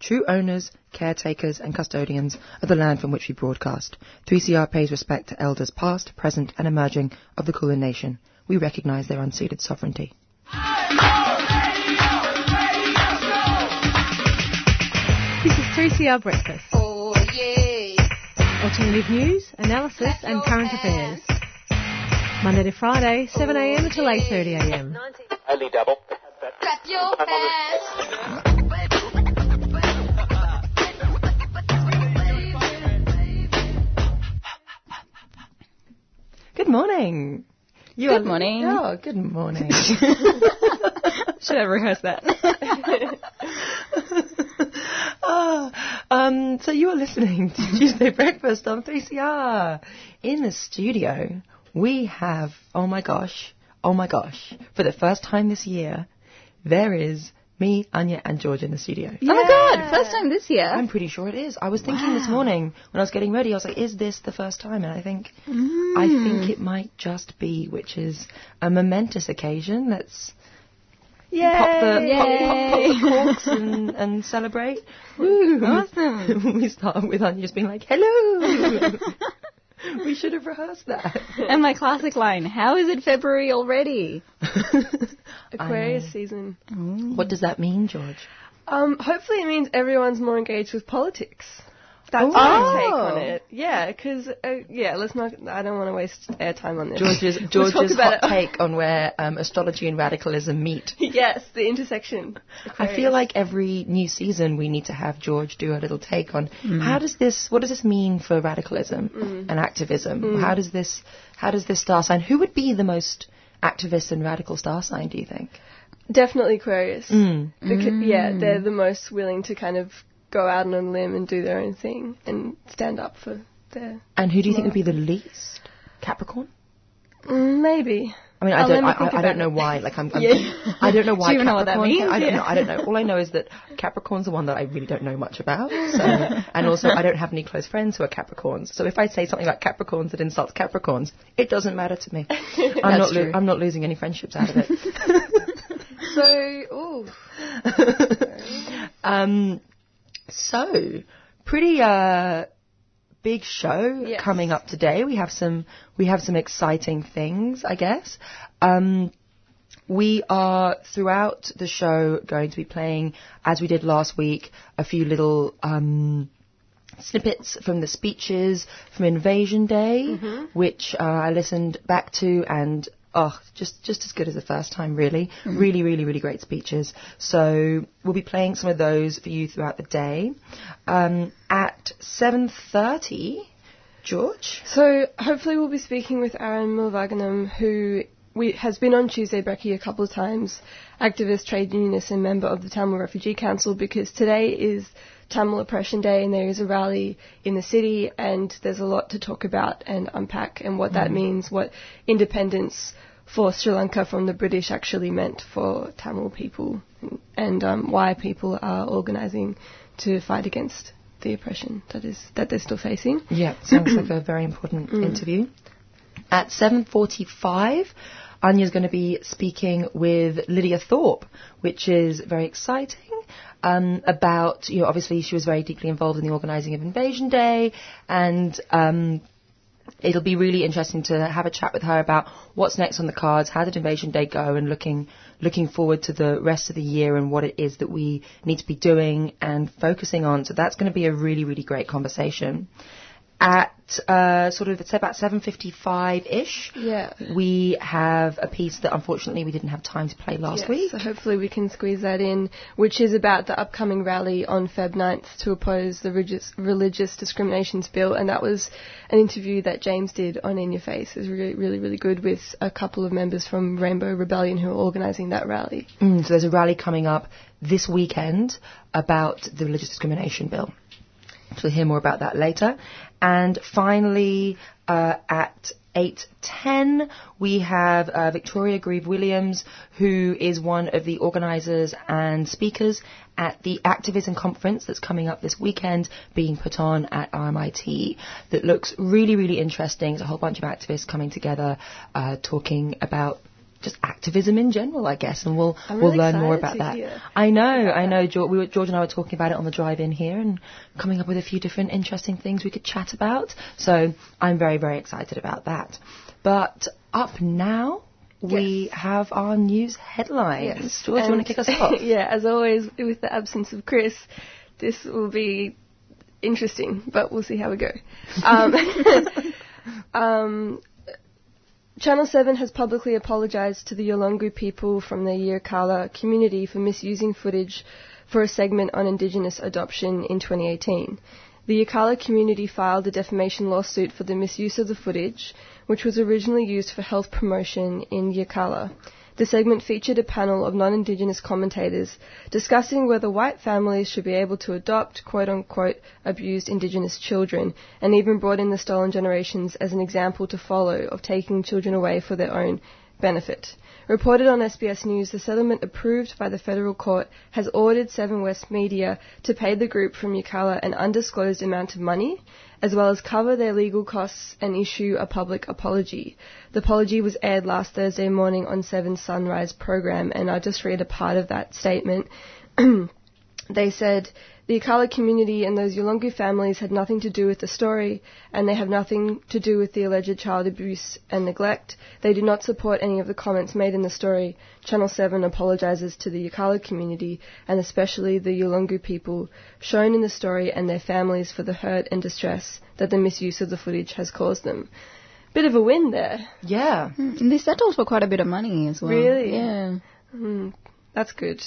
true owners, caretakers, and custodians of the land from which we broadcast. 3CR pays respect to elders past, present, and emerging of the Kulin Nation. We recognise their unceded sovereignty. This is 3CR Breakfast. Oh yeah. Alternative news, analysis, and current affairs. Monday to Friday, 7am until 8.30am. Only double. Clap your hands. Good morning. You Good morning. Oh, good morning. Should have rehearsed that. Ah, um, so you are listening to Tuesday Breakfast on 3CR. In the studio, we have, oh my gosh, oh my gosh, for the first time this year, there is me, Anya, and George in the studio. Oh my god, first time this year. I'm pretty sure it is. I was thinking this morning when I was getting ready, I was like, is this the first time? And I think, I mm. think it might just be, which is a momentous occasion. Let's pop the, pop, pop, pop the corks and, and celebrate. Woo. Awesome. we start with Anya just being like, hello. we should have rehearsed that. and my classic line, how is it February already? Aquarius season. what does that mean, George? Um, hopefully it means everyone's more engaged with politics. That's Oh. my take on it. Yeah, because uh, yeah, let's not. I don't want to waste airtime on this. George's, We'll talk about hot take on where um, astrology and radicalism meet. yes, the intersection. I feel like every new season we need to have George do a little take on how does this, what does this mean for radicalism and activism? How does this, how does this star sign? Who would be the most activist and radical star sign? Do you think? definitely Aquarius. Mm. Because, Yeah, they're the most willing to kind of go out on a limb and do their own thing and stand up for their. And who do you think would be the least? Capricorn. Mm, maybe. I mean, I Oh, don't, I, I, don't know why. Like, I'm, I'm Yeah. I don't know why Do you even know what that means? I don't Yeah. know. I don't know. All I know is that Capricorn's the one that I really don't know much about. So, and also, I don't have any close friends who are Capricorns. So, if I say something about Capricorns that insults Capricorns, it doesn't matter to me. I'm not. true. I'm not losing any friendships out of it. So, ooh. um, so, pretty uh, big show Yes. coming up today. We have some. We have some exciting things, I guess. Um, We are throughout the show going to be playing, as we did last week, a few little um, snippets from the speeches from Invasion Day, which uh, I listened back to and. Oh, just just as good as the first time, really. Really, really, really great speeches. So we'll be playing some of those for you throughout the day. Um, at seven thirty, George. So hopefully we'll be speaking with Aran Mylvaganam, who we, has been on Tuesday Brekkie a couple of times, activist, trade unionist and member of the Tamil Refugee Council, because today is Tamil Oppression Day and there is a rally in the city and there's a lot to talk about and unpack and what that means, what independence for Sri Lanka from the British actually meant for Tamil people and um, why people are organising to fight against the oppression that is that they're still facing. Yeah, sounds like a very important interview. At 7.45, Anya's going to be speaking with Lydia Thorpe, which is very exciting. Um, about, you know, obviously she was very deeply involved in the organising of Invasion Day, and um, it'll be really interesting to have a chat with her about what's next on the cards, how did Invasion Day go, and looking looking forward to the rest of the year and what it is that we need to be doing and focusing on. So that's going to be a really really great conversation. At uh, sort of, it's about 7.55ish, Yeah. we have a piece that unfortunately we didn't have time to play last Yes, week. So hopefully we can squeeze that in, which is about the upcoming rally on Feb 9th to oppose the religious, religious discriminations bill. And that was an interview that James did on In Your Face. It was really, really, really good with a couple of members from Rainbow Rebellion who are organising that rally. Mm, so there's a rally coming up this weekend about the religious discrimination bill. So we'll hear more about that later. And finally, uh, at 8.10, we have uh, Victoria Grieve Williams, who is one of the organisers and speakers at the Activism Conference that's coming up this weekend, being put on at RMIT, that looks really, really interesting. It's a whole bunch of activists coming together, uh, talking about just activism in general, I guess, and we'll I'm we'll learn more about that. hear I know, I know. George, we were, George and I were talking about it on the drive in here, and coming up with a few different interesting things we could chat about. So I'm very, very excited about that. But up now, we have our news headlines. George, you want to kick us off? yeah, as always, with the absence of Chris, this will be interesting, but we'll see how we go. Um, um, Channel 7 has publicly apologised to the Yolngu people from the Yirrkala community for misusing footage for a segment on Indigenous adoption in 2018. The Yirrkala community filed a defamation lawsuit for the misuse of the footage, which was originally used for health promotion in Yirrkala. The segment featured a panel of non-Indigenous commentators discussing whether white families should be able to adopt quote-unquote abused Indigenous children, and even brought in the stolen generations as an example to follow of taking children away for their own benefit. Reported on SBS News, the settlement approved by the federal court has ordered Seven West Media to pay the group from Yirrkala an undisclosed amount of money, as well as cover their legal costs and issue a public apology. The apology was aired last Thursday morning on Seven Sunrise program, and I'll just read a part of that statement. They said the Yirrkala community and those Yolngu families had nothing to do with the story, and they have nothing to do with the alleged child abuse and neglect. They do not support any of the comments made in the story. Channel 7 apologises to the Yirrkala community, and especially the Yolngu people shown in the story and their families for the hurt and distress that the misuse of the footage has caused them. Bit of a win there. Yeah. And they settled for quite a bit of money as well. Really? Yeah. Mm, that's good.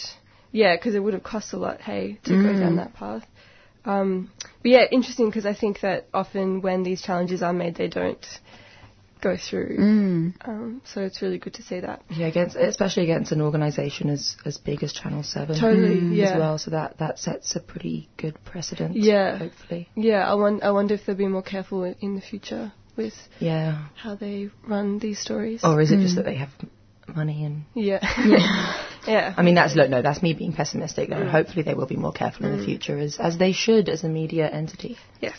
Yeah, because it would have cost a lot, hey, to go down that path. Um, but yeah, interesting because I think that often when these challenges are made, they don't go through. Mm. Um, so it's really good to see that. Yeah, against especially against an organisation as as big as Channel Seven. Totally, mm, yeah. As well, so that that sets a pretty good precedent. Yeah. Hopefully. Yeah, I, won- I wonder if they'll be more careful in, in the future with Yeah. how they run these stories. Or is it just that they have money and? Yeah. yeah. I mean, that's look, no, that's me being pessimistic. No, mm. hopefully they will be more careful in the mm. future, as as they should as a media entity. Yes.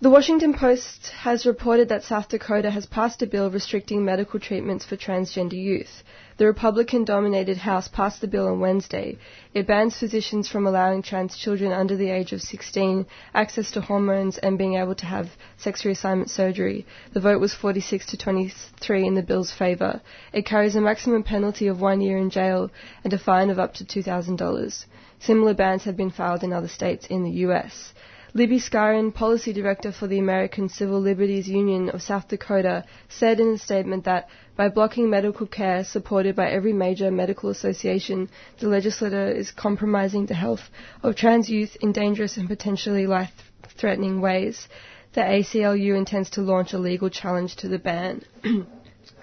The Washington Post has reported that South Dakota has passed a bill restricting medical treatments for transgender youth. The Republican dominated House passed the bill on Wednesday. It bans physicians from allowing trans children under the age of 16 access to hormones and being able to have sex reassignment surgery. The vote was 46 to 23 in the bill's favour. It carries a maximum penalty of one year in jail and a fine of up to $2,000. Similar bans have been filed in other states in the US. Libby Skarin, Policy Director for the American Civil Liberties Union of South Dakota, said in a statement that by blocking medical care supported by every major medical association, the legislature is compromising the health of trans youth in dangerous and potentially life-threatening ways. The ACLU intends to launch a legal challenge to the ban.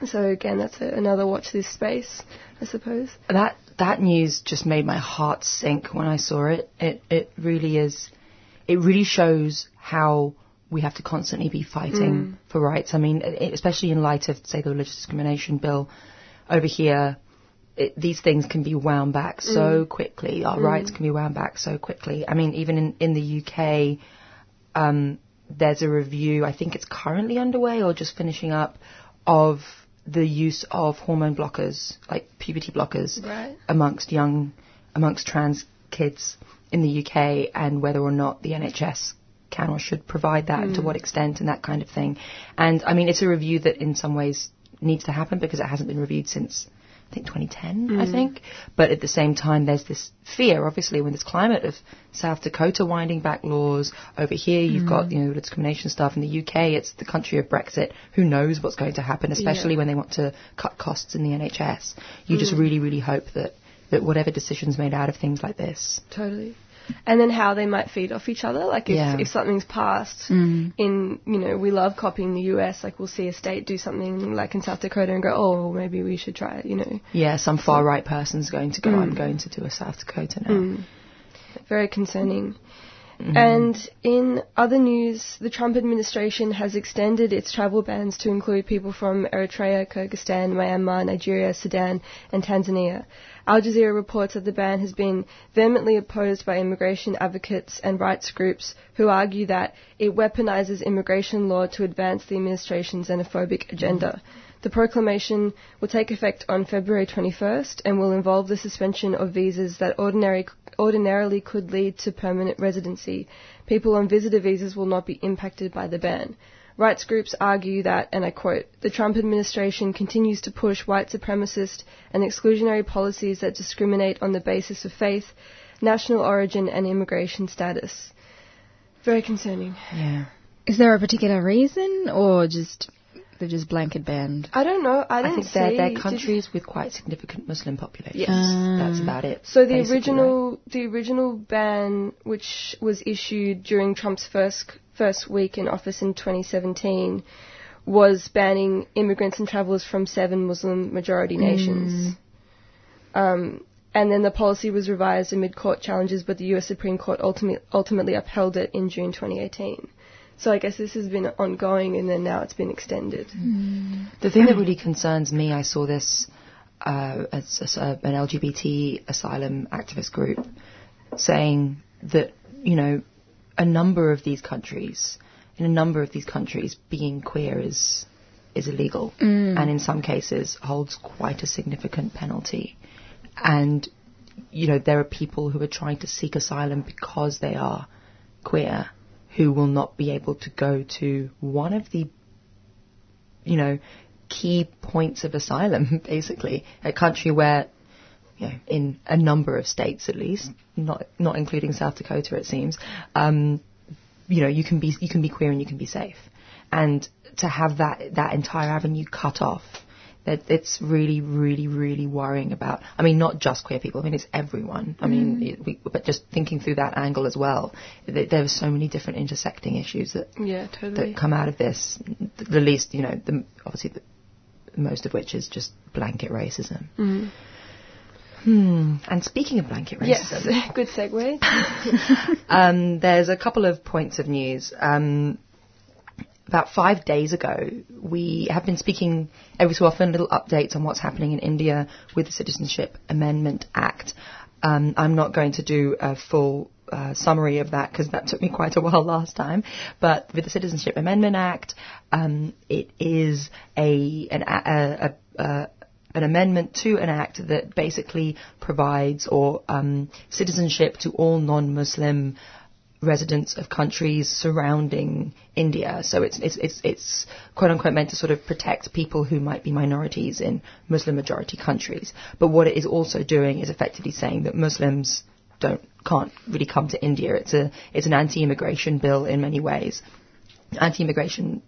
so again, that's a, another watch this space, I suppose. That that news just made my heart sink when I saw it. It it really is. It really shows how we have to constantly be fighting mm. for rights. I mean, especially in light of, say, the religious discrimination bill over here. It, these things can be wound back mm. so quickly. Our mm. rights can be wound back so quickly. I mean, even in, in the UK, um, there's a review, I think it's currently underway or just finishing up, of the use of hormone blockers, like puberty blockers, Right. amongst young, amongst trans kids in the UK, and whether or not the NHS can or should provide that, and to mm. what extent, and that kind of thing. And I mean, it's a review that in some ways needs to happen because it hasn't been reviewed since I think 2010, I mm. think. But at the same time, there's this fear, obviously, when this climate of South Dakota winding back laws. Over here, you've got, mm. you know, discrimination stuff. In the UK, it's the country of Brexit. Who knows what's going to happen, especially when they want to cut costs in the NHS. You just really, really hope that, whatever decisions made out of things like this. Totally. And then how they might feed off each other. Like if, Yeah. if something's passed mm. in, you know, we love copying the US, like we'll see a state do something like in South Dakota and go, oh, maybe we should try it, you know. Yeah, some far right person's going to go, I'm mm. going to do a South Dakota now. Mm. Very concerning. Mm-hmm. And in other news, the Trump administration has extended its travel bans to include people from Eritrea, Kyrgyzstan, Myanmar, Nigeria, Sudan, and Tanzania. Al Jazeera reports that the ban has been vehemently opposed by immigration advocates and rights groups who argue that it weaponizes immigration law to advance the administration's xenophobic agenda. Mm-hmm. The proclamation will take effect on February 21st and will involve the suspension of visas that ordinary, ordinarily could lead to permanent residency. People on visitor visas will not be impacted by the ban. Rights groups argue that, and I quote, the Trump administration continues to push white supremacist and exclusionary policies that discriminate on the basis of faith, national origin, and immigration status. Very concerning. Yeah. Is there a particular reason or just they've just blanket banned? I don't know. I I didn't think they're, see. they're countries with quite significant Muslim populations. Yes. That's about it. So the original the original ban, which was issued during Trump's first first week in office in 2017, was banning immigrants and travelers from seven Muslim majority nations. Um, and then the policy was revised amid court challenges, but the U.S. Supreme Court ultimately ultimately upheld it in June 2018. So I guess this has been ongoing, and then now it's been extended. Hmm. The thing that really concerns me, I saw this uh, as, as a, an LGBT asylum activist group saying that, you know, a number of these countries, in a number of these countries, being queer is is illegal, hmm. and in some cases holds quite a significant penalty. And you know, there are people who are trying to seek asylum because they are queer, who will not be able to go to one of the you know, key points of asylum, basically. A country where, you know, in a number of states at least, not not including South Dakota, it seems, um, you know, you can be you can be queer and you can be safe, and to have that that entire avenue cut off. That it's really, really, really worrying about. I mean, not just queer people. I mean, it's everyone. I mean, it, we, but just thinking through that angle as well. th- There are so many different intersecting issues that Yeah, totally. that come out of this. th- The least, you know, the, obviously the, most of which is just blanket racism. Hmm. And speaking of blanket racism, Yes, good segue. um, there's a couple of points of news. Um, about five days ago, we have been speaking every so often little updates on what's happening in India with the Citizenship Amendment Act. Um, I'm not going to do a full uh, summary of that because that took me quite a while last time. But with the Citizenship Amendment Act, um, it is a an, a, a, a an amendment to an act that basically provides or um, citizenship to all non-Muslim residents of countries surrounding India. So it's, it's, it's, it's quote unquote meant to sort of protect people who might be minorities in Muslim majority countries. But what it is also doing is effectively saying that Muslims don't, can't really come to India. It's a, it's an anti-immigration bill in many ways. Anti-immigration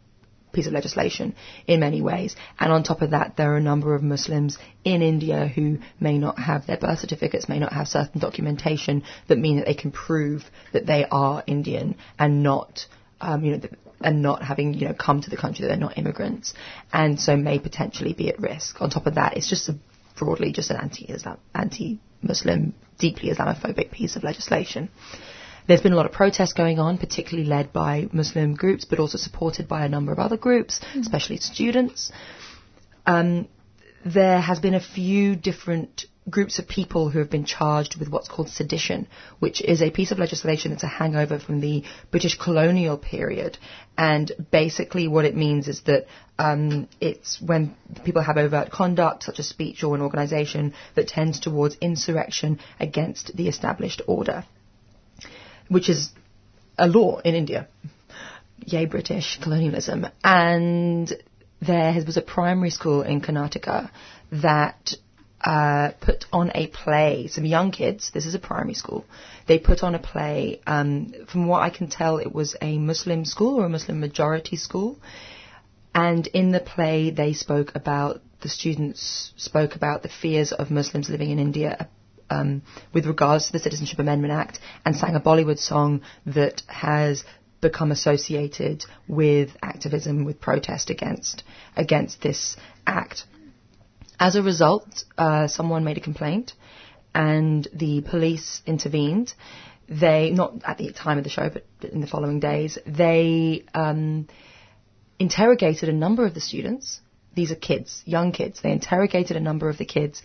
piece of legislation in many ways. And on top of that, there are a number of Muslims in India who may not have their birth certificates, may not have certain documentation that mean that they can prove that they are Indian and not, um, you know, and not having, you know, come to the country that they're not immigrants, and so may potentially be at risk. On top of that, it's just a, broadly just an anti-Islam, anti-Muslim, deeply Islamophobic piece of legislation. There's been a lot of protests going on, particularly led by Muslim groups, but also supported by a number of other groups, especially students. Um, there has been a few different groups of people who have been charged with what's called sedition, which is a piece of legislation that's a hangover from the British colonial period. And basically what it means is that um, it's when people have overt conduct, such as speech or an organisation, that tends towards insurrection against the established order which is a law in India. Yay, British colonialism. And there was a primary school in Karnataka that uh, put on a play. Some young kids, this is a primary school, they put on a play. Um, from what I can tell, it was a Muslim school or a Muslim majority school. And in the play, they spoke about, the students spoke about the fears of Muslims living in India um, with regards to the Citizenship Amendment Act and sang a Bollywood song that has become associated with activism, with protest against against this act. As a result, uh, someone made a complaint, and the police intervened. they not at the time of the show, but in the following days, they um, interrogated a number of the students. These are kids, young kids. They interrogated a number of the kids,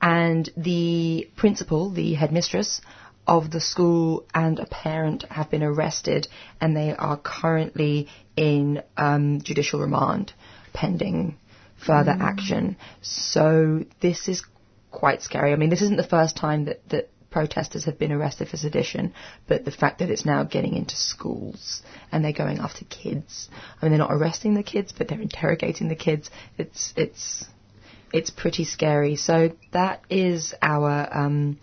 and the principal, the headmistress of the school, and a parent have been arrested, and they are currently in um, judicial remand, pending further action. So this is quite scary. I mean, this isn't the first time that, that protesters have been arrested for sedition, but the fact that it's now getting into schools and they're going after kids. I mean, they're not arresting the kids, but they're interrogating the kids. It's it's it's pretty scary. So that is our um,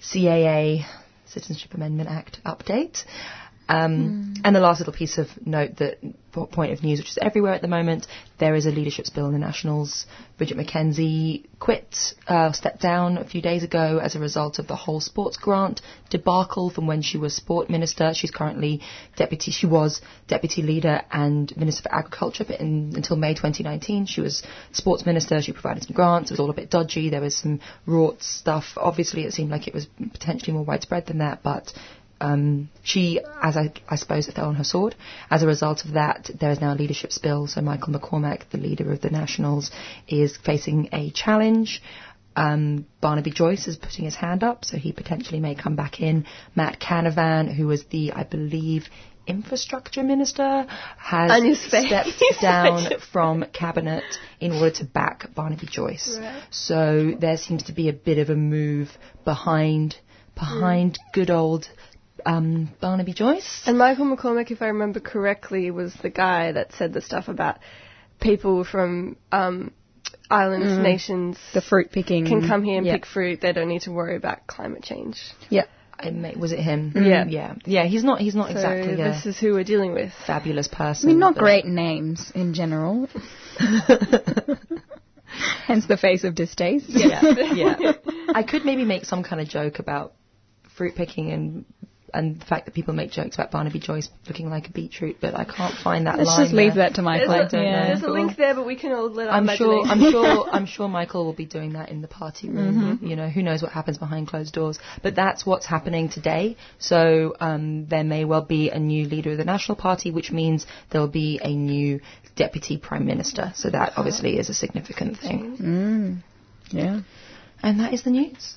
CAA Citizenship Amendment Act update. Um, And the last little piece of note that point of news, which is everywhere at the moment, there is a leadership spill in the Nationals. Bridget McKenzie quit, uh, stepped down a few days ago as a result of the whole sports grant debacle from when she was sport minister. She's currently deputy. She was deputy leader and minister for agriculture, but in, until May 2019, she was sports minister. She provided some grants. It was all a bit dodgy. There was some rort stuff. Obviously, it seemed like it was potentially more widespread than that, but um, she, as I, I suppose, it fell on her sword. As a result of that, there is now a leadership spill. So Michael McCormack, the leader of the Nationals, is facing a challenge. Um, Barnaby Joyce is putting his hand up, so he potentially may come back in. Matt Canavan, who was the, I believe, infrastructure minister, has stepped down from cabinet in order to back Barnaby Joyce. Right. So there seems to be a bit of a move behind behind good old um, Barnaby Joyce. And Michael McCormack, if I remember correctly, was the guy that said the stuff about people from um, island nations The fruit picking. can come here and Yeah. pick fruit. They don't need to worry about climate change. yeah, I may, was it him? Yeah. yeah, yeah. He's not. He's not So exactly this is who we're dealing with. fabulous person. I person. mean, not great names in general. Hence the face of distaste. Yeah, yeah. I could maybe make some kind of joke about fruit picking and and the fact that people make jokes about Barnaby Joyce looking like a beetroot, but I can't find that Let's line. just leave there. that to There's, Michael. a, don't know. yeah. there's a link there, but we can all let our I'm sure. I'm sure. I'm sure Michael will be doing that in the party room. Mm-hmm. You know, who knows what happens behind closed doors? But that's what's happening today. So um, there may well be a new leader of the National Party, which means there'll be a new deputy prime minister. So that obviously is a significant thing. Mm. Yeah. And that is the news.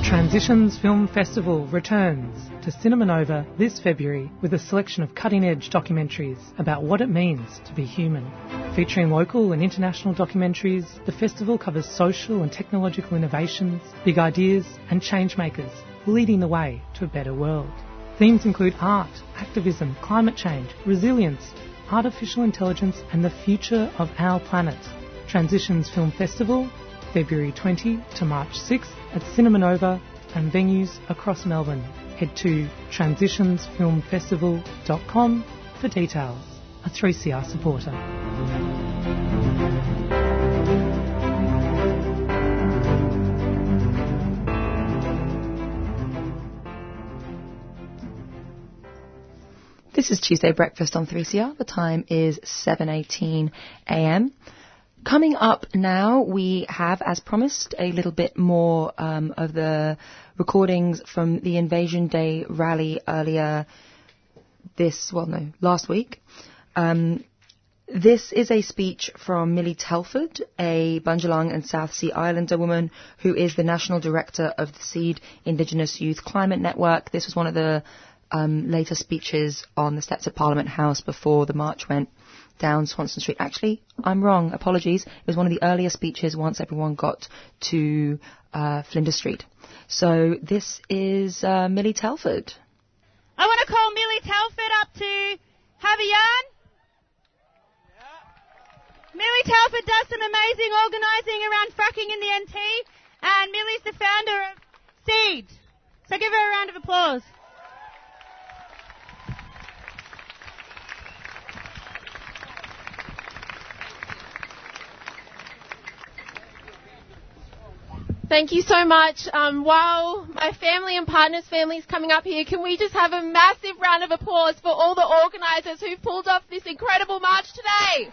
The Transitions Film Festival returns to Cinema Nova this February with a selection of cutting edge documentaries about what it means to be human. Featuring local and international documentaries, the festival covers social and technological innovations, big ideas, and change makers leading the way to a better world. Themes include art, activism, climate change, resilience, artificial intelligence, and the future of our planet. Transitions Film Festival, February 20 to March 6 at Cinema Nova and venues across Melbourne. Head to transitionsfilmfestival.com for details. A 3CR supporter. This is Tuesday Breakfast on 3CR. The time is 7:18 a.m. Coming up now, we have, as promised, a little bit more um, of the recordings from the Invasion Day rally earlier this, well, no, last week. Um, this is a speech from Millie Telford, a Bundjalung and South Sea Islander woman who is the National Director of the Seed Indigenous Youth Climate Network. This was one of the um, later speeches on the steps of Parliament House before the march went down Swanston Street. Actually, I'm wrong. Apologies. It was one of the earlier speeches once everyone got to uh, Flinders Street. So this is uh, Millie Telford. I want to call Millie Telford up to have a yarn. Millie Telford does some amazing organising around fracking in the NT, and Millie's the founder of Seed. So give her a round of applause. Thank you so much. Um, while my family and partners' families coming up here, can we just have a massive round of applause for all the organisers who've pulled off this incredible march today?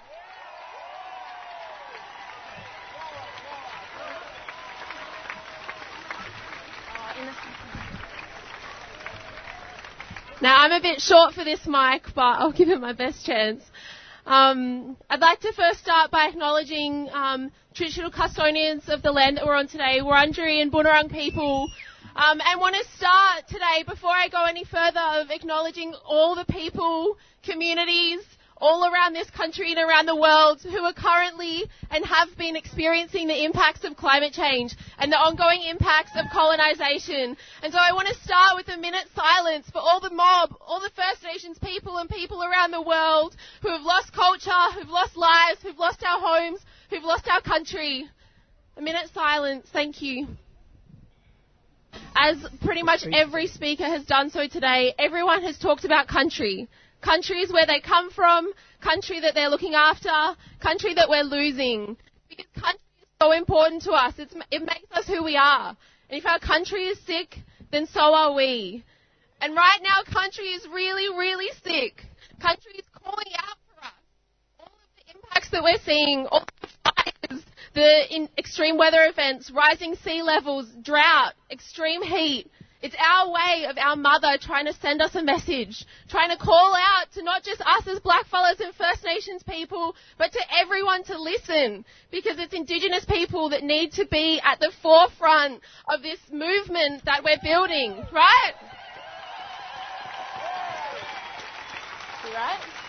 Now I'm a bit short for this mic, but I'll give it my best chance. Um, I'd like to first start by acknowledging um, traditional custodians of the land that we're on today, Wurundjeri and Bunurong people, um, and want to start today, before I go any further, of acknowledging all the people, communities, all around this country and around the world who are currently and have been experiencing the impacts of climate change and the ongoing impacts of colonisation. And so I want to start with a minute's silence for all the mob, all the First Nations people and people around the world who have lost culture, who've lost lives, who've lost our homes, who've lost our country. A minute's silence. Thank you. As pretty much every speaker has done so today, everyone has talked about country countries where they come from, country that they're looking after, country that we're losing. Because country is so important to us. It's, it makes us who we are. And if our country is sick, then so are we. And right now, country is really, really sick. Country is calling out for us. All of the impacts that we're seeing, all the extreme weather events, rising sea levels, drought, extreme heat, it's our way of our mother trying to send us a message, trying to call out to not just us as blackfellas and First Nations people, but to everyone to listen. Because it's Indigenous people that need to be at the forefront of this movement that we're building, right? Right?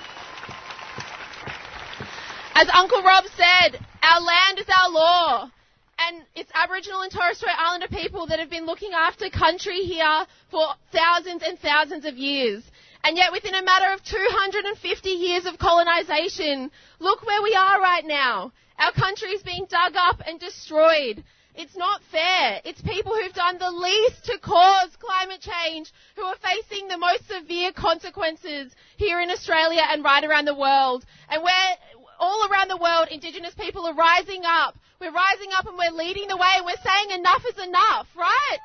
As Uncle Rob said, our land is our law and it's Aboriginal and Torres Strait Islander people that have been looking after country here for thousands and thousands of years. And yet within a matter of 250 years of colonisation, look where we are right now. Our country is being dug up and destroyed. It's not fair. It's people who've done the least to cause climate change who are facing the most severe consequences here in Australia and right around the world. And we're, all around the world, Indigenous people are rising up. We're rising up and we're leading the way and we're saying enough is enough, right?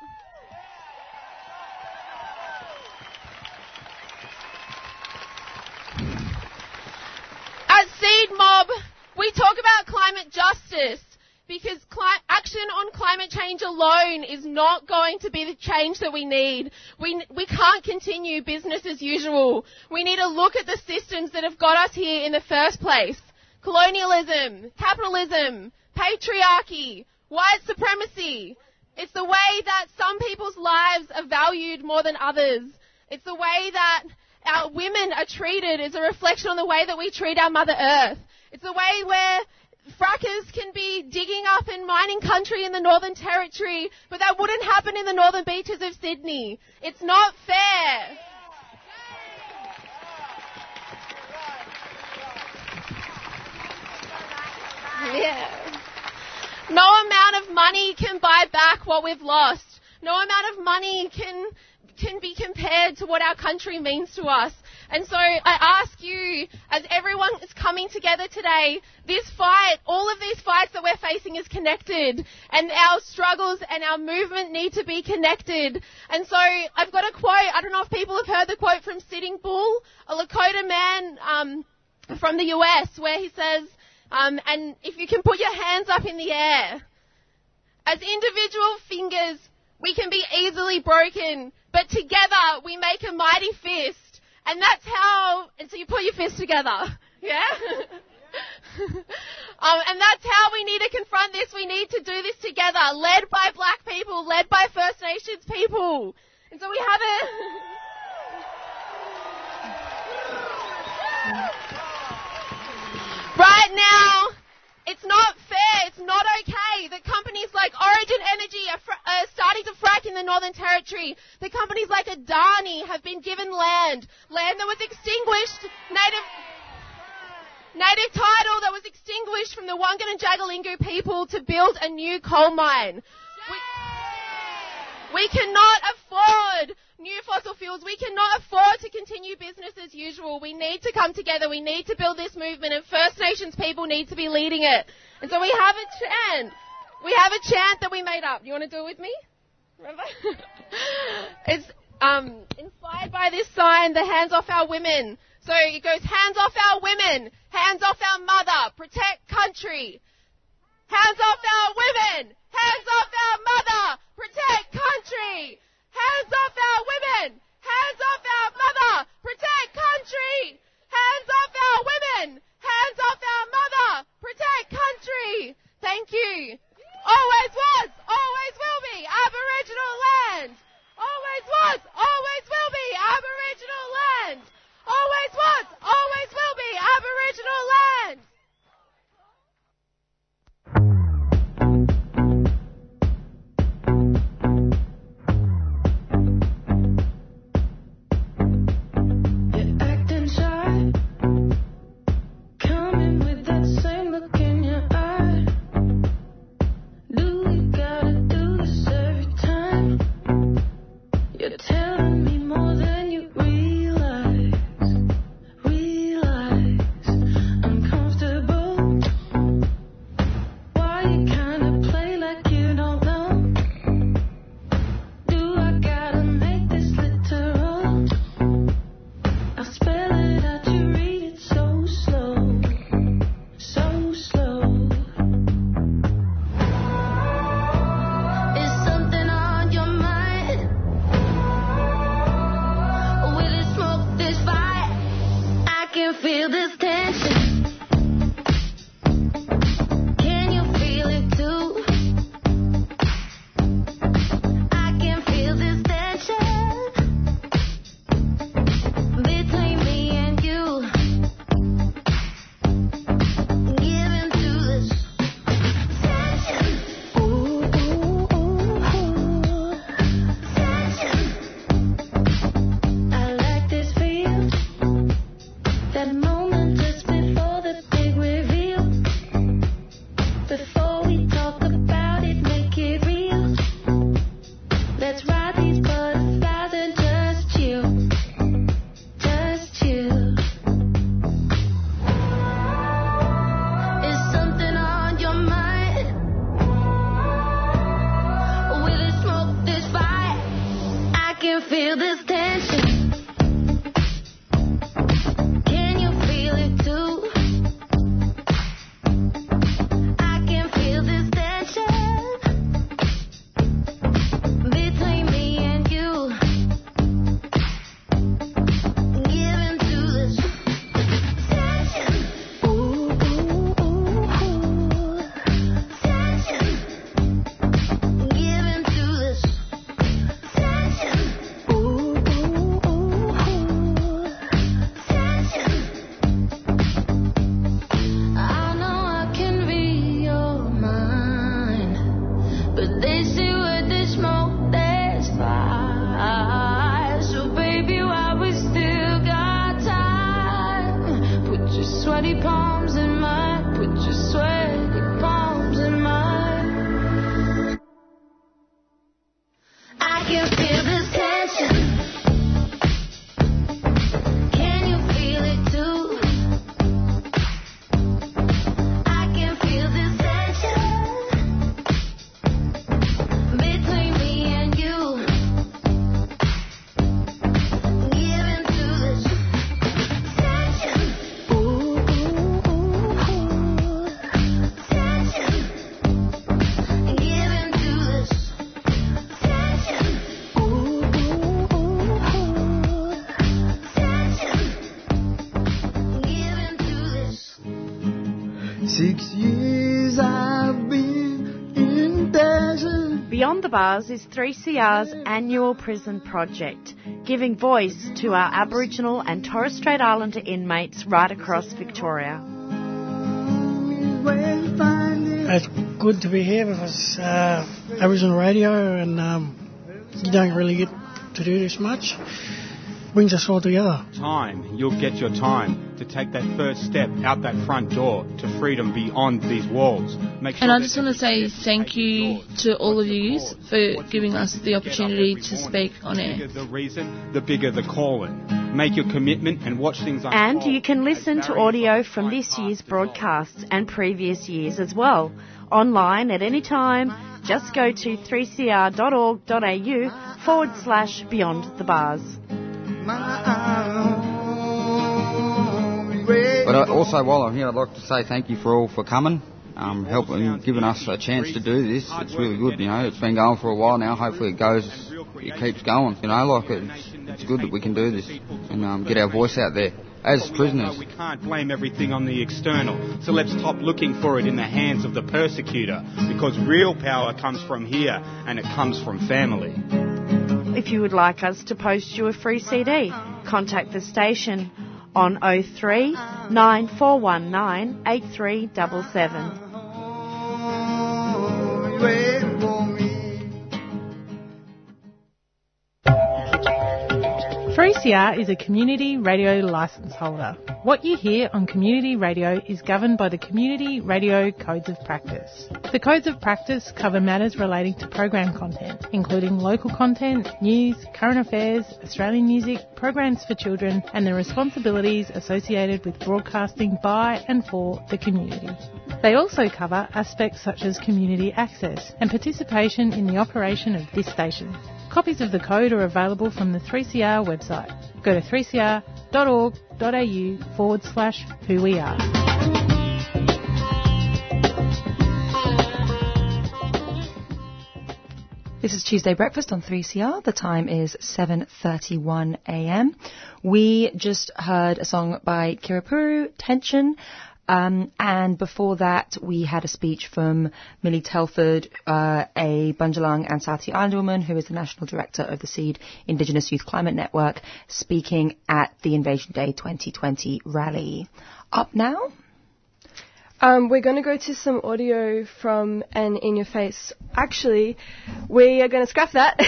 At Seed Mob, we talk about climate justice because cli- action on climate change alone is not going to be the change that we need. We, we can't continue business as usual. We need to look at the systems that have got us here in the first place colonialism, capitalism, patriarchy, white supremacy. It's the way that some people's lives are valued more than others. It's the way that our women are treated is a reflection on the way that we treat our Mother Earth. It's the way where frackers can be digging up and mining country in the Northern Territory, but that wouldn't happen in the northern beaches of Sydney. It's not fair. Yeah. No amount of money can buy back what we've lost. No amount of money can can be compared to what our country means to us. And so I ask you, as everyone is coming together today, this fight, all of these fights that we're facing is connected. And our struggles and our movement need to be connected. And so I've got a quote, I don't know if people have heard the quote from Sitting Bull, a Lakota man um, from the US, where he says, um, and if you can put your hands up in the air. As individual fingers, we can be easily broken, but together we make a mighty fist. And that's how, and so you put your fists together. Yeah? um, and that's how we need to confront this. We need to do this together, led by black people, led by First Nations people. And so we have it. Right now, it's not fair, it's not okay that companies like Origin Energy are, fr- are, starting to frack in the Northern Territory. That companies like Adani have been given land, land that was extinguished, native... native title that was extinguished from the Wangan and Jagalingou people to build a new coal mine. We, we cannot afford new fossil fuels. We cannot afford to continue business as usual. We need to come together. We need to build this movement and First Nations people need to be leading it. And so we have a chant. We have a chant that we made up. You want to do it with me? Remember? it's um, inspired by this sign, the hands off our women. So it goes hands off our women, hands off our mother, protect country. Hands off our women, hands off our mother, protect country. Hands off our women, hands off our mother, protect country. Hands off our women, hands off our mother, protect country. Thank you. Always was, the Bars is 3CR's annual prison project, giving voice to our Aboriginal and Torres Strait Islander inmates right across Victoria. It's good to be here because uh, Aboriginal radio and um, you don't really get to do this much. Brings us all together. Time, you'll get your time to take that first step out that front door to freedom beyond these walls. Make sure And I just want to say thank you to all of you for giving us the opportunity to speak on the air. bigger the reason, the bigger the calling. Make your commitment and watch things unfold. And you can listen to audio from this year's broadcasts and previous years as well, online at any time. Just go to 3cr.org.au forward slash beyond the bars. But uh, also, while I'm here, I'd like to say thank you for all for coming, um, helping, giving us a chance to do this. It's really good, you know. It's been going for a while now. Hopefully, it goes, it keeps going. You know, like it's, it's good that we can do this and um, get our voice out there as prisoners. We can't blame everything on the external, so let's stop looking for it in the hands of the persecutor, because real power comes from here and it comes from family. If you would like us to post you a free CD, contact the station on 03 9419 8377. 3CR is a community radio licence holder. What you hear on community radio is governed by the Community Radio Codes of Practice. The Codes of Practice cover matters relating to program content, including local content, news, current affairs, Australian music, programs for children, and the responsibilities associated with broadcasting by and for the community. They also cover aspects such as community access and participation in the operation of this station. Copies of the code are available from the 3CR website. Go to 3cr.org.au forward slash who we are. This is Tuesday Breakfast on 3CR. The time is 7:31 a.m. We just heard a song by Kirapuru, Tension, um, and before that we had a speech from Millie Telford, uh, a Bundjalung and South Sea Islander woman who is the National Director of the SEED Indigenous Youth Climate Network, speaking at the Invasion Day 2020 rally. Up now, Um, we're going to go to some audio from an In Your Face. Actually, we are going to scrap that.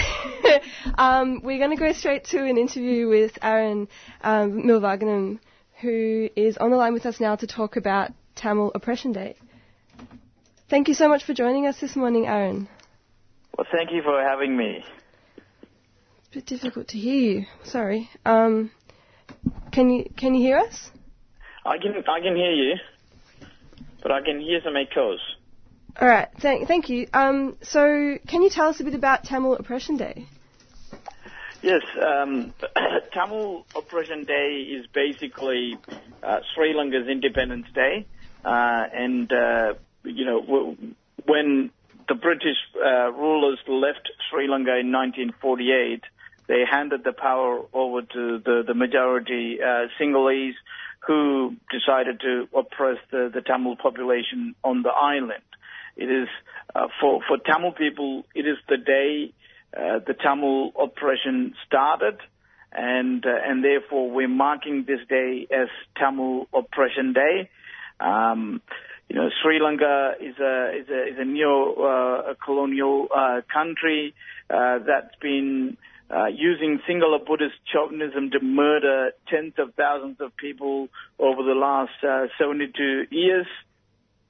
um, we're going to go straight to an interview with Aran um, who is on the line with us now to talk about Tamil Oppression Day. Thank you so much for joining us this morning, Aran. Well, thank you for having me. It's a bit difficult to hear you. Sorry. Um, can you can you hear us? I can I can hear you, but I can hear some echoes. All right. Thank thank you. Um, so can you tell us a bit about Tamil Oppression Day? Yes, um, Tamil Oppression Day is basically uh, Sri Lanka's Independence Day, uh, and uh, you know w- when the British uh, rulers left Sri Lanka in 1948, they handed the power over to the, the majority uh, Sinhalese, who decided to oppress the, the Tamil population on the island. It is uh, for for Tamil people. It is the day the Tamil oppression started, and uh, and therefore we're marking this day as Tamil Oppression Day. Um, you know, Sri Lanka is a is a is a neo uh, colonial uh, country uh, that's been uh, using Sinhala Buddhist chauvinism to murder tens of thousands of people over the last uh, 72 years.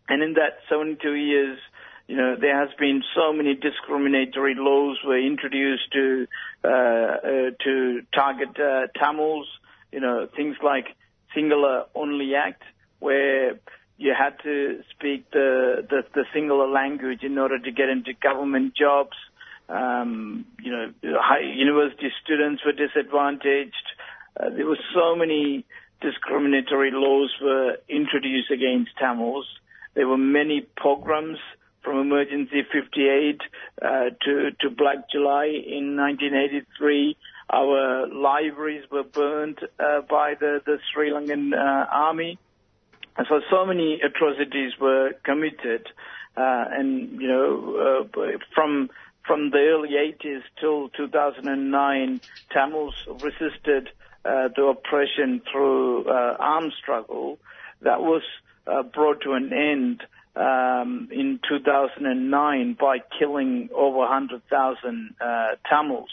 And in that 72 years, you know, there has been so many discriminatory laws were introduced to uh, uh, to target uh, Tamils. You know, things like Sinhala Only Act, where you had to speak the, the the Sinhala language in order to get into government jobs. Um, you know, high university students were disadvantaged. Uh, there were so many discriminatory laws were introduced against Tamils. There were many pogroms from Emergency 58 uh, to, to Black July in 1983. Our libraries were burned uh, by the, the Sri Lankan uh, army. So, so many atrocities were committed. And, you know, from from the early 80s till 2009, Tamils resisted uh, the oppression through uh, armed struggle. That was uh, brought to an end um, in 2009 by killing over 100,000 uh, Tamils.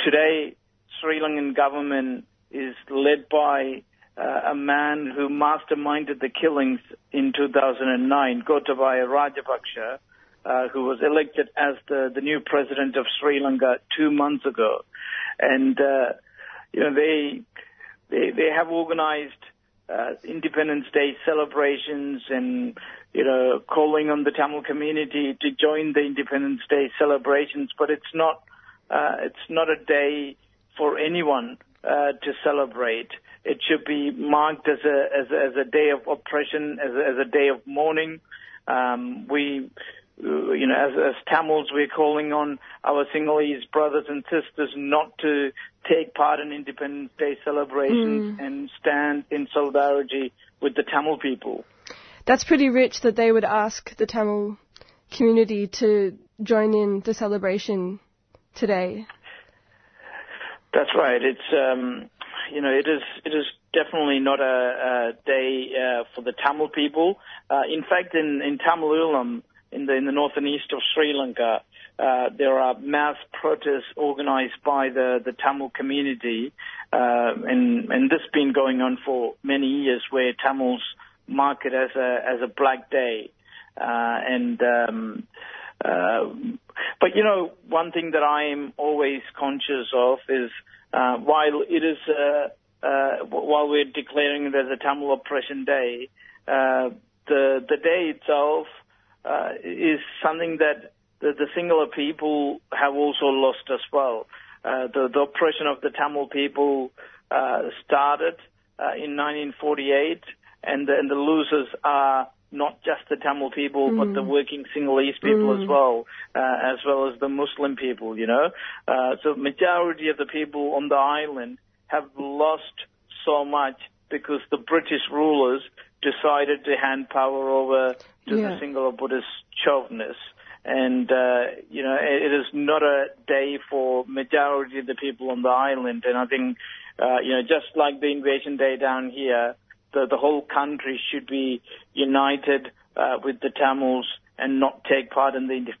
Today, Sri Lankan government is led by uh, a man who masterminded the killings in 2009, Gotabaya Rajapaksa, uh, who was elected as the, the new president of Sri Lanka two months ago. And, uh, you know, they, they, they have organized uh, Independence Day celebrations and, you know, calling on the Tamil community to join the Independence Day celebrations, but it's not, uh, it's not a day for anyone uh, to celebrate. It should be marked as a as a, as a day of oppression, as a, as a day of mourning. Um, we, you know, as, as Tamils, we're calling on our Sinhalese brothers and sisters not to take part in Independence Day celebrations and stand in solidarity with the Tamil people. That's pretty rich that they would ask the Tamil community to join in the celebration today. That's right. It's um, you know it is it is definitely not a, a day uh, for the Tamil people. Uh, in fact, in in Tamil Eelam, in the in the north and east of Sri Lanka, uh, there are mass protests organized by the the Tamil community, uh, and and this has been going on for many years, where Tamils mark it as a as a black day, uh, and. Um, uh, but you know, one thing that I am always conscious of is uh, while it is uh, uh, while we're declaring it as a Tamil Oppression Day, uh, the the day itself uh, is something that the, the Sinhala people have also lost as well. The, the oppression of the Tamil people uh, started in 1948, and the, and the losers are not just the Tamil people, but the working Sinhalese people as Mm. well, uh, as well as the Muslim people, you know. Uh, so majority of the people on the island have lost so much because the British rulers decided to hand power over to Yeah. the Sinhala Buddhist chauvinists. And, uh, you know, it, it is not a day for majority of the people on the island. And I think, uh, you know, just like the invasion day down here, the, the whole country should be united uh, with the Tamils and not take part in the Inde-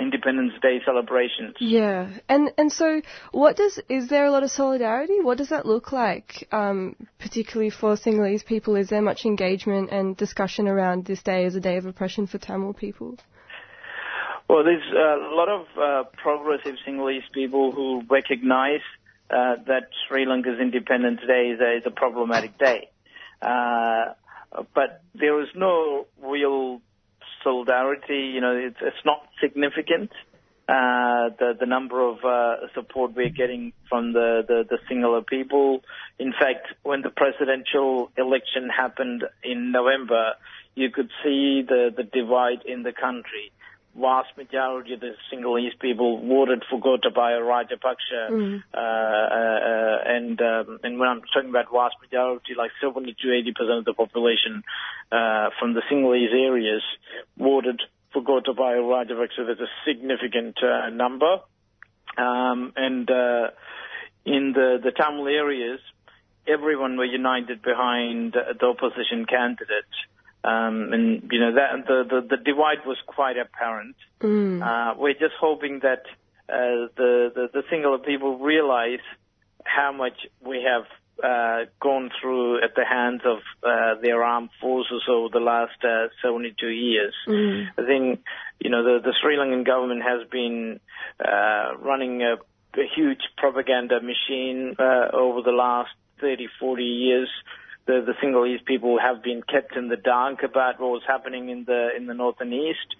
Independence Day celebrations. Yeah, and and so what does is there a lot of solidarity? What does that look like, um, particularly for Sinhalese people? Is there much engagement and discussion around this day as a day of oppression for Tamil people? Well, there's a lot of uh, progressive Sinhalese people who recognize uh, that Sri Lanka's Independence Day is a, is a problematic day. Uh, but there is no real solidarity. You know, it's, it's not significant. Uh, the the number of uh, support we're getting from the, the the Sinhala people. In fact, when the presidential election happened in November, you could see the the divide in the country. Vast majority of the Sinhalese people voted for Gotabaya Rajapaksa, Mm. uh, uh, and um, and when I'm talking about vast majority, like 70 to 80 percent of the population uh, from the Sinhalese areas voted for Gotabaya Rajapaksa. That's a significant uh, number, um, and uh, in the the Tamil areas, everyone were united behind the opposition candidate. Um, and you know that the, the the divide was quite apparent. Mm. Uh, we're just hoping that uh, the, the the Sinhala people realize how much we have uh, gone through at the hands of uh, their armed forces over the last uh, 72 years. Mm. I think you know the the Sri Lankan government has been uh, running a, a huge propaganda machine uh, over the last 30, 40 years. The the Sinhalese people have been kept in the dark about what was happening in the in the north and east.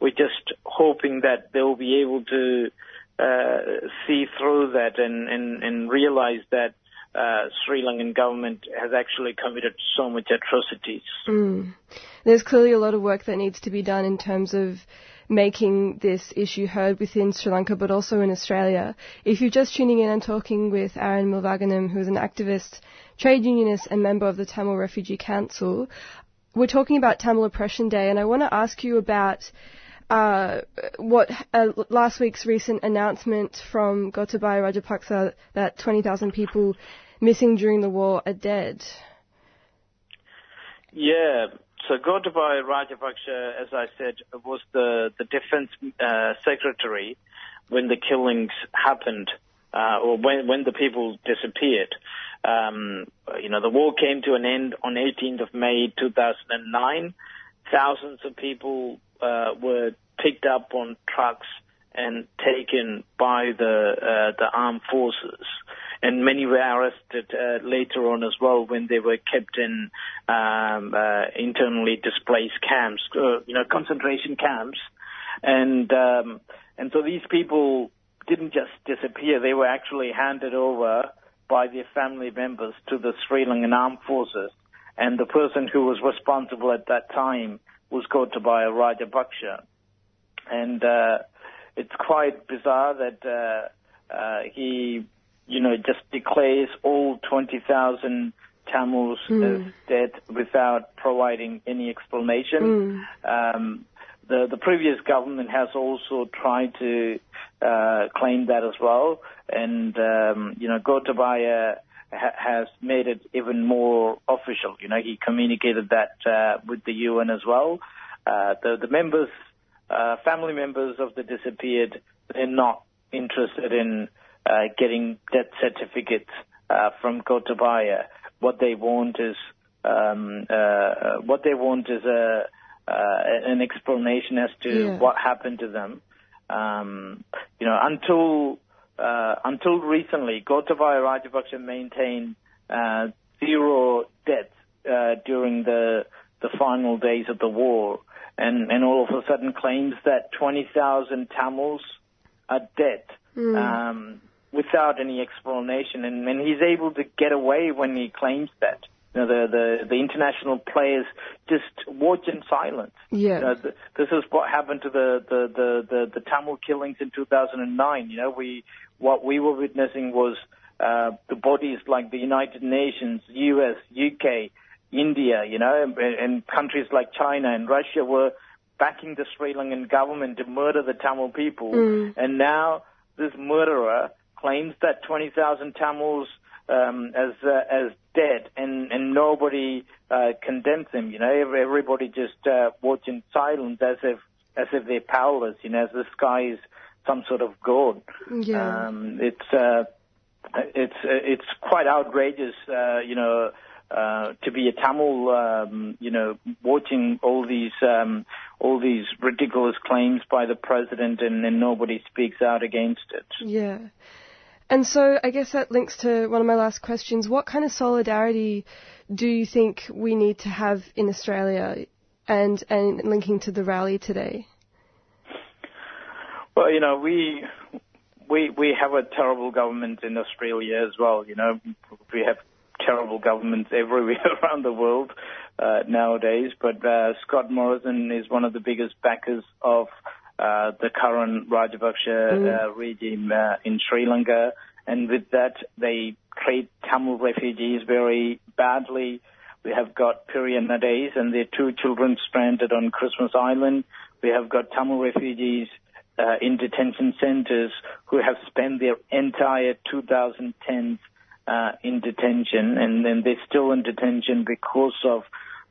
We're just hoping that they'll be able to uh, see through that and, and, and realize that uh, Sri Lankan government has actually committed so much atrocities. Mm. There's clearly a lot of work that needs to be done in terms of making this issue heard within Sri Lanka, but also in Australia. If you're just tuning in, I'm talking with Aran Mylvaganam, who is an activist, trade unionist, and member of the Tamil Refugee Council. We're talking about Tamil Oppression Day, and I want to ask you about uh, what uh, last week's recent announcement from Gotabaya Rajapaksa that 20,000 people missing during the war are dead. Yeah. So Gotabaya Rajapaksa, as I said, was the, the defense uh, secretary when the killings happened uh, or when, when the people disappeared. Um, you know, the war came to an end on 18th of May 2009. Thousands of people uh, were picked up on trucks and taken by the uh, the armed forces, and many were arrested uh, later on as well when they were kept in um, uh, internally displaced camps, uh, you know, concentration camps, and um, and so these people didn't just disappear; they were actually handed over by their family members to the Sri Lankan armed forces, and the person who was responsible at that time was called Gotabaya Rajapaksa, and uh, it's quite bizarre that uh, uh, he, you know, just declares all 20,000 Tamils Mm. as dead without providing any explanation. Um, the the previous government has also tried to uh, claim that as well, and um, you know, Gotabaya ha- has made it even more official. You know, he communicated that uh, with the UN as well. Uh, the the members uh, family members of the disappeared, they're not interested in uh, getting death certificates uh, from Gotabaya. What they want is um, uh, what they want is a an explanation as to Yeah. what happened to them. Um, you know, until uh, until recently, Gotabaya Rajapaksa maintained uh, zero deaths uh, during the the final days of the war, and and all of a sudden claims that 20,000 Tamils are dead Mm. um, without any explanation, and, and he's able to get away when he claims that. You know, the, the the international players just watch in silence. Yeah. You know, th- this is what happened to the, the, the, the, the Tamil killings in 2009. You know, we what we were witnessing was uh, the bodies like the United Nations, US, UK, India, you know, and, and countries like China and Russia were backing the Sri Lankan government to murder the Tamil people. Mm. And now this murderer claims that 20,000 Tamils um, as uh, as dead, and and nobody uh, condemns him. You know, Every- everybody just uh, watch in silence as if as if they're powerless. You know, as this guy is some sort of god. Yeah. Um, it's uh, it's it's quite outrageous. Uh, you know. Uh, to be a Tamil, um, you know, watching all these um, all these ridiculous claims by the president, and, and nobody speaks out against it. Yeah. And so I guess that links to one of my last questions. What kind of solidarity do you think we need to have in Australia and and linking to the rally today? Well, you know, we we we have a terrible government in Australia as well. You know, we have terrible governments everywhere around the world uh, nowadays. But uh, Scott Morrison is one of the biggest backers of the current Rajapaksa uh, regime uh, in Sri Lanka, and with that, they treat Tamil refugees very badly. We have got Piriya Nades and their two children stranded on Christmas Island. We have got Tamil refugees uh, in detention centers who have spent their entire 2010s uh, in detention, and then they're still in detention because of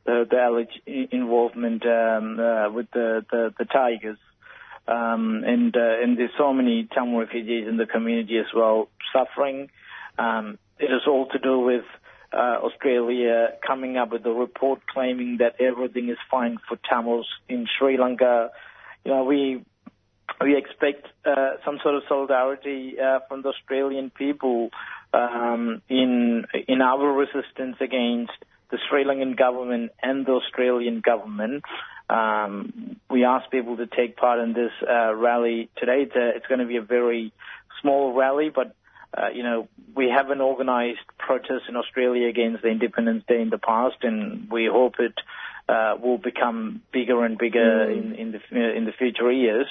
the, the alleged involvement um, uh, with the, the, the Tigers. Um, and uh, and there's so many Tamil refugees in the community as well suffering. Um, it is all to do with uh, Australia coming up with a report claiming that everything is fine for Tamils in Sri Lanka. You know, we we expect uh, some sort of solidarity uh, from the Australian people um, in in our resistance against the Sri Lankan government and the Australian government. Um, we ask people to take part in this uh, rally today. It's, a, it's going to be a very small rally, but uh, you know we have an organised protest in Australia against the Independence Day in the past, and we hope it uh, will become bigger and bigger Mm. in, in the in the future years.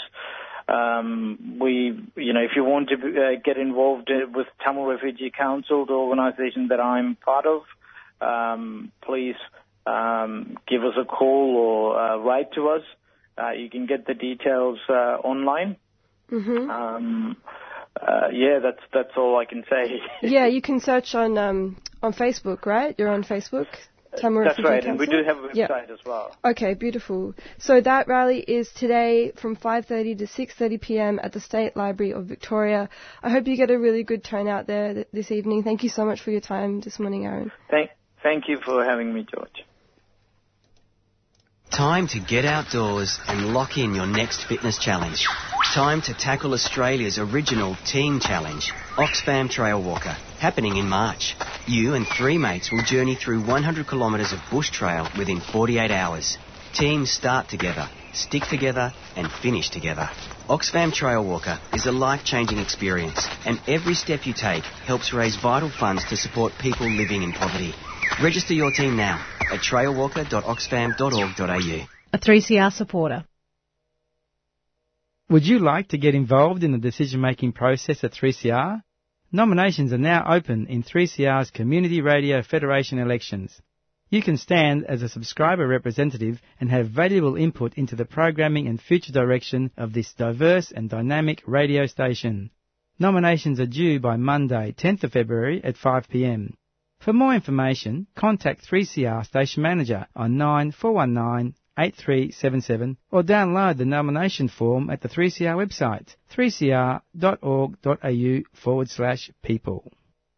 Um, we, you know, if you want to uh, get involved uh, with Tamil Refugee Council, the organisation that I'm part of, um, please um, give us a call or uh, write to us. Uh, you can get the details uh, online. hmm Um, uh, yeah, that's that's all I can say. yeah, you can search on um, on Facebook, right? You're on Facebook. Tamil That's Refugee right, and we do have a Yeah. website as well. Okay, beautiful. So that rally is today from 5:30 to 6:30 p.m. at the State Library of Victoria. I hope you get a really good turnout there th- this evening. Thank you so much for your time this morning, Aran. Thank, thank you for having me, George. Time to get outdoors and lock in your next fitness challenge. Time to tackle Australia's original team challenge, Oxfam Trail Walker, happening in March. You and three mates will journey through 100 kilometres of bush trail within 48 hours. Teams start together, stick together, and finish together. Oxfam Trail Walker is a life-changing experience, and every step you take helps raise vital funds to support people living in poverty. Register your team now at trailwalker.oxfam.org.au. A 3CR supporter. Would you like to get involved in the decision making process at 3CR? Nominations are now open in 3CR's Community Radio Federation elections. You can stand as a subscriber representative and have valuable input into the programming and future direction of this diverse and dynamic radio station. Nominations are due by Monday, 10th of February at 5pm. For more information, contact 3CR Station Manager on 9419 8377 or download the nomination form at the 3CR website 3cr.org.au forward slash people.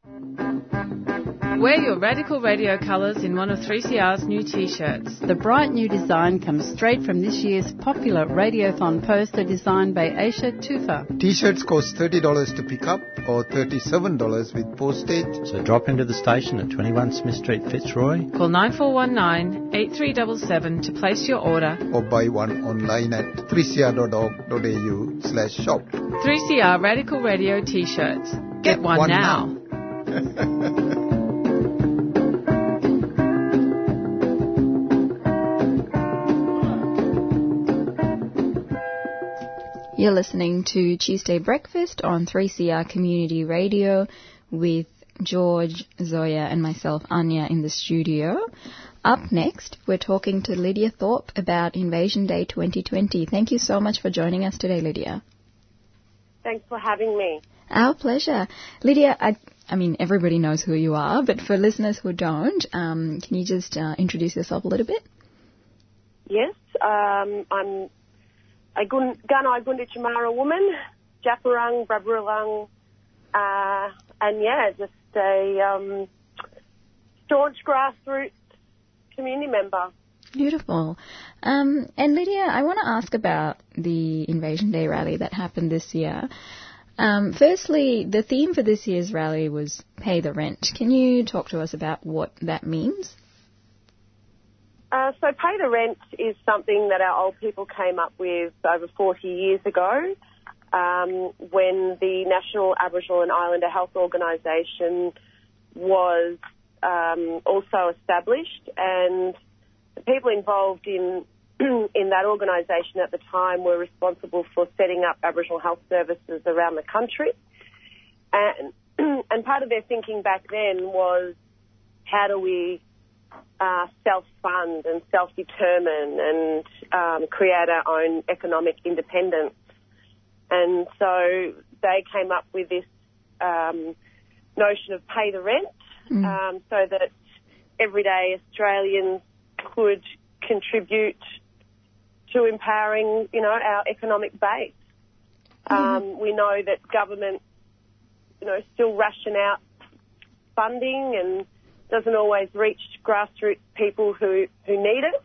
Wear your Radical Radio colours in one of 3CR's new t-shirts. The bright new design comes straight from this year's popular Radiothon poster designed by Aisha Tufa. T-shirts cost $30 to pick up or $37 with postage. So drop into the station at 21 Smith Street, Fitzroy. Call 9419 8377 to place your order. Or buy one online at 3cr.org.au slash shop. 3CR Radical Radio t-shirts. Get one, one now. You're listening to Tuesday Breakfast on 3CR Community Radio with George, Zoya, and myself, Anya, in the studio. Up next, we're talking to Lydia Thorpe about Invasion Day 2020. Thank you so much for joining us today, Lydia. Thanks for having me. Our pleasure. Lydia, I, I mean, everybody knows who you are, but for listeners who don't, um, can you just uh, introduce yourself a little bit? Yes, um, I'm a gun, Gunai Gunditjmara woman, Djab Wurrung, Brabralang, uh, and yeah, just a um, staunch grassroots community member. Beautiful. Um, and Lydia, I want to ask about the Invasion Day rally that happened this year. Um, firstly, the theme for this year's rally was pay the rent. Can you talk to us about what that means? Uh, so pay the rent is something that our old people came up with over 40 years ago um, when the National Aboriginal and Islander Health Organisation was um, also established and the people involved in in that organisation at the time were responsible for setting up Aboriginal health services around the country. And, and part of their thinking back then was how do we uh, self-fund and self-determine and um, create our own economic independence. And so they came up with this um, notion of pay the rent um, so that everyday Australians could contribute to empowering, you know, our economic base. Um, we know that government, you know, still ration out funding and doesn't always reach grassroots people who, who need it.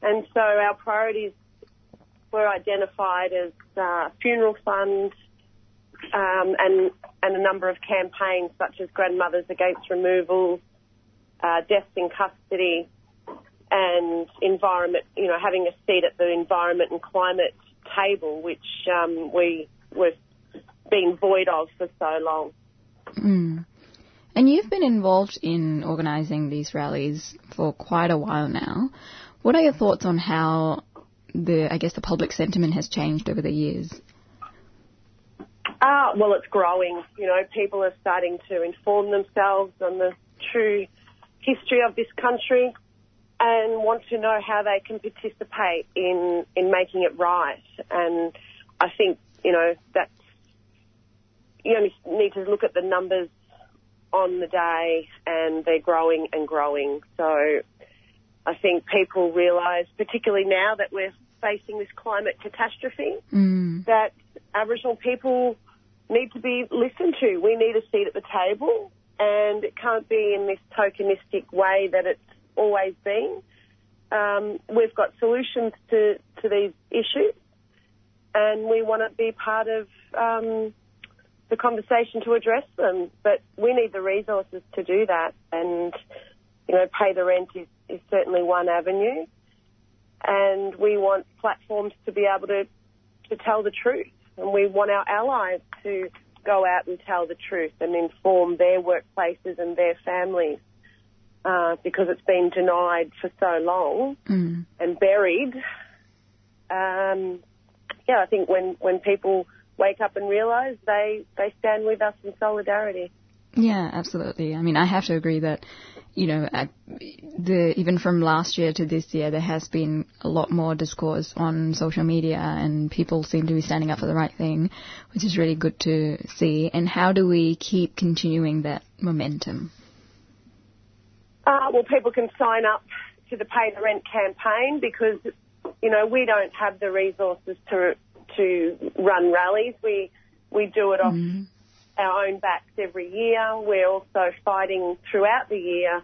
And so our priorities were identified as uh, funeral funds um, and and a number of campaigns such as Grandmothers Against Removals, uh, Deaths in Custody, and environment. You know, having a seat at the environment and climate table, which um, we were being void of for so long. Mm. And you've been involved in organising these rallies for quite a while now. What are your thoughts on how the, I guess, the public sentiment has changed over the years? Uh, well, it's growing. You know, people are starting to inform themselves on the true history of this country and want to know how they can participate in, in making it right. And I think, you know, that's, you only need to look at the numbers on the day and they're growing and growing. So I think people realise, particularly now that we're facing this climate catastrophe, Mm. that Aboriginal people need to be listened to. We need a seat at the table, and it can't be in this tokenistic way that it's always been. Um, we've got solutions to, to these issues, and we want to be part of um, the conversation to address them. But we need the resources to do that, and you know, pay the rent is, is certainly one avenue. And we want platforms to be able to to tell the truth, and we want our allies to go out and tell the truth and inform their workplaces and their families uh, because it's been denied for so long Mm. and buried. Um, yeah, I think when, when people wake up and realise they, they stand with us in solidarity. Yeah, absolutely. I mean, I have to agree that, you know, the even from last year to this year, there has been a lot more discourse on social media, and people seem to be standing up for the right thing, which is really good to see. And how do we keep continuing that momentum? Uh, well, people can sign up to the Pay the Rent campaign because, you know, we don't have the resources to to run rallies. We we do it off our own backs every year. We're also fighting throughout the year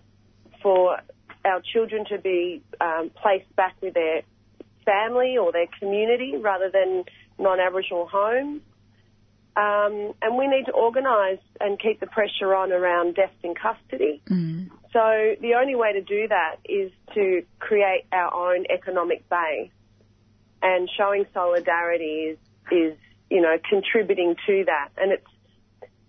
for our children to be um, placed back with their family or their community rather than non-Aboriginal homes. Um, and we need to organise and keep the pressure on around deaths in custody. So the only way to do that is to create our own economic base, and showing solidarity is is you know contributing to that. And it's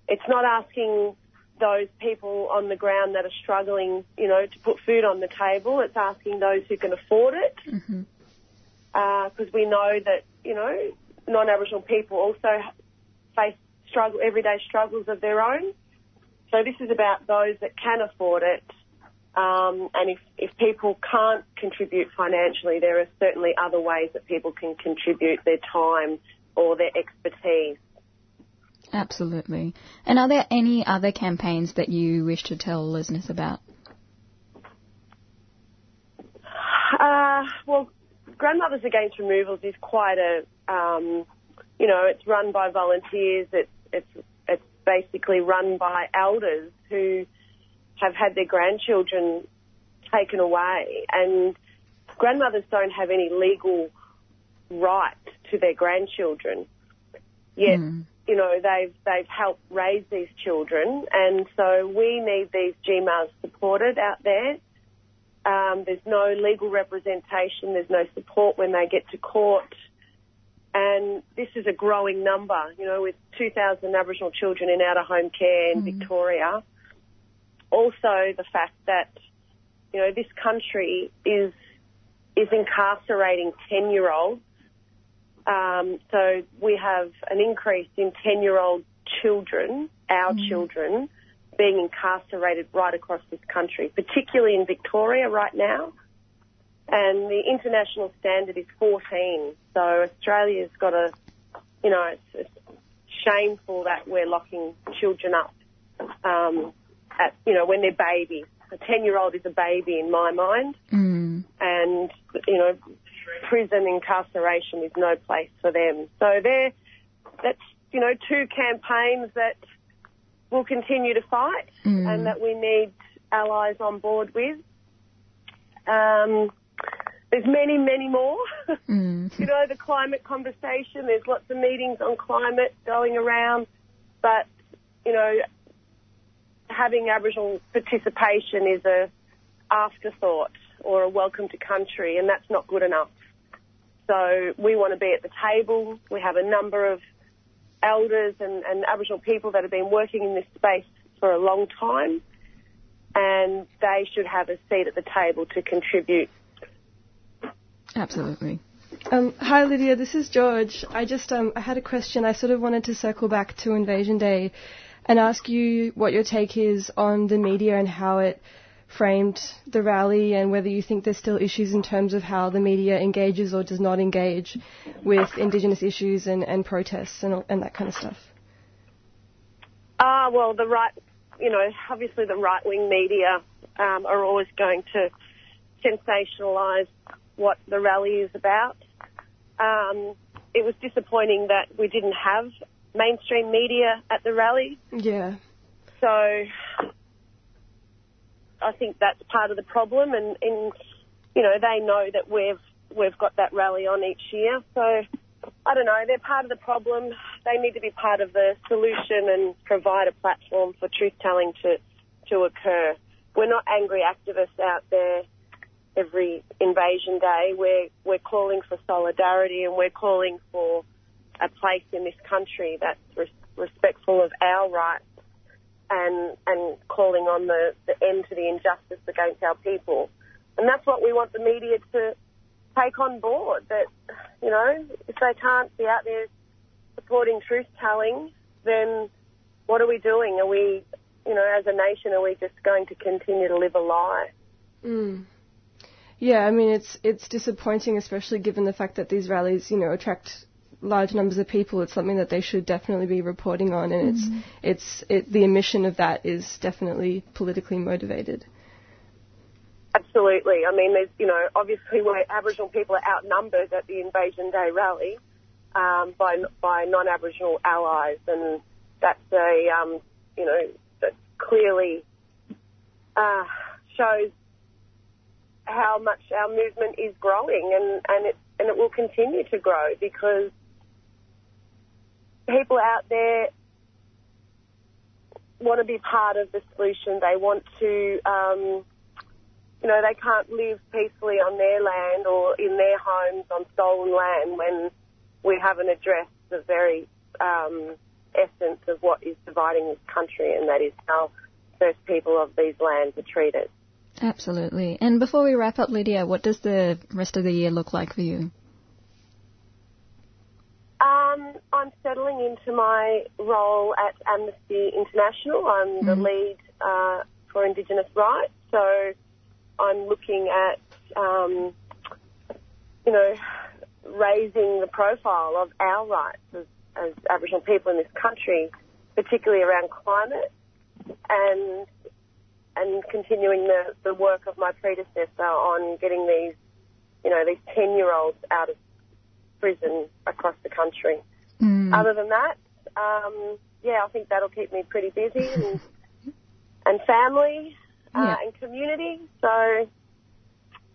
it's not asking those people on the ground that are struggling, you know, to put food on the table. It's asking those who can afford it, mm-hmm. uh, because we know that you know non-Aboriginal people also face struggle everyday struggles of their own. So this is about those that can afford it. Um, and if, if people can't contribute financially, there are certainly other ways that people can contribute their time or their expertise. Absolutely. And are there any other campaigns that you wish to tell listeners about? Uh, well, Grandmothers Against Removals is quite a, um, you know, it's run by volunteers. It's it's it's basically run by elders who have had their grandchildren taken away, and grandmothers don't have any legal right to their grandchildren. Yet, you know, they've they've helped raise these children, and so we need these GMAs supported out there. Um, there's no legal representation. There's no support when they get to court. And this is a growing number, you know, with 2,000 Aboriginal children in out-of-home care in Victoria. Also, the fact that, you know, this country is is incarcerating 10-year-olds. Um, so we have an increase in 10-year-old children, our children, being incarcerated right across this country, particularly in Victoria right now. And the international standard is 14. So Australia's got a, you know, it's, it's shameful that we're locking children up um, at, you know, when they're babies. A 10 year old is a baby in my mind. Mm. And, you know, prison incarceration is no place for them. So they're, that's, you know, two campaigns that we'll continue to fight Mm. and that we need allies on board with. Um, there's many, many more. Mm. you know, the climate conversation, there's lots of meetings on climate going around, but, you know, having Aboriginal participation is a afterthought or a welcome to country, and that's not good enough. So we want to be at the table. We have a number of elders and, and Aboriginal people that have been working in this space for a long time, and they should have a seat at the table to contribute. Absolutely. Um, hi Lydia, this is George. I just um, I had a question. I sort of wanted to circle back to Invasion Day and ask you what your take is on the media and how it framed the rally and whether you think there's still issues in terms of how the media engages or does not engage with Indigenous issues and, and protests and, and that kind of stuff. Ah, well, the right you know, obviously the right wing media um, are always going to sensationalise what the rally is about. Um, it was disappointing that we didn't have mainstream media at the rally. Yeah. So I think that's part of the problem, and, and you know they know that we've we've got that rally on each year. So I don't know, they're part of the problem. They need to be part of the solution and provide a platform for truth telling to to occur. We're not angry activists out there every invasion day. We're we're calling for solidarity and we're calling for a place in this country that's res- respectful of our rights and and calling on the, the end to the injustice against our people. And that's what we want the media to take on board. That you know, if they can't be out there supporting truth telling, then what are we doing? Are we, you know, as a nation, are we just going to continue to live a lie? Mm. Yeah, I mean it's it's disappointing, especially given the fact that these rallies, you know, attract large numbers of people. It's something that they should definitely be reporting on, and Mhm. it's it's it, the emission of that is definitely politically motivated. Absolutely. I mean, there's, you know, obviously where Aboriginal people are outnumbered at the Invasion Day rally um, by by non-Aboriginal allies, and that's a, um, you know, that clearly uh, shows how much our movement is growing, and and it and it will continue to grow because people out there want to be part of the solution. They want to. Um, you know, they can't live peacefully on their land or in their homes on stolen land when we haven't addressed the very um, essence of what is dividing this country, and that is how first people of these lands are treated. Absolutely. And before we wrap up, Lydia, what does the rest of the year look like for you? Um, I'm settling into my role at Amnesty International. I'm the Mhm. lead uh, for Indigenous rights, so I'm looking at, um, you know, raising the profile of our rights as, as Aboriginal people in this country, particularly around climate, and and continuing the, the work of my predecessor on getting these, you know, these ten year olds out of prison across the country. Mm. Other than that, um, yeah, I think that'll keep me pretty busy and, and family uh, Yeah. and community. So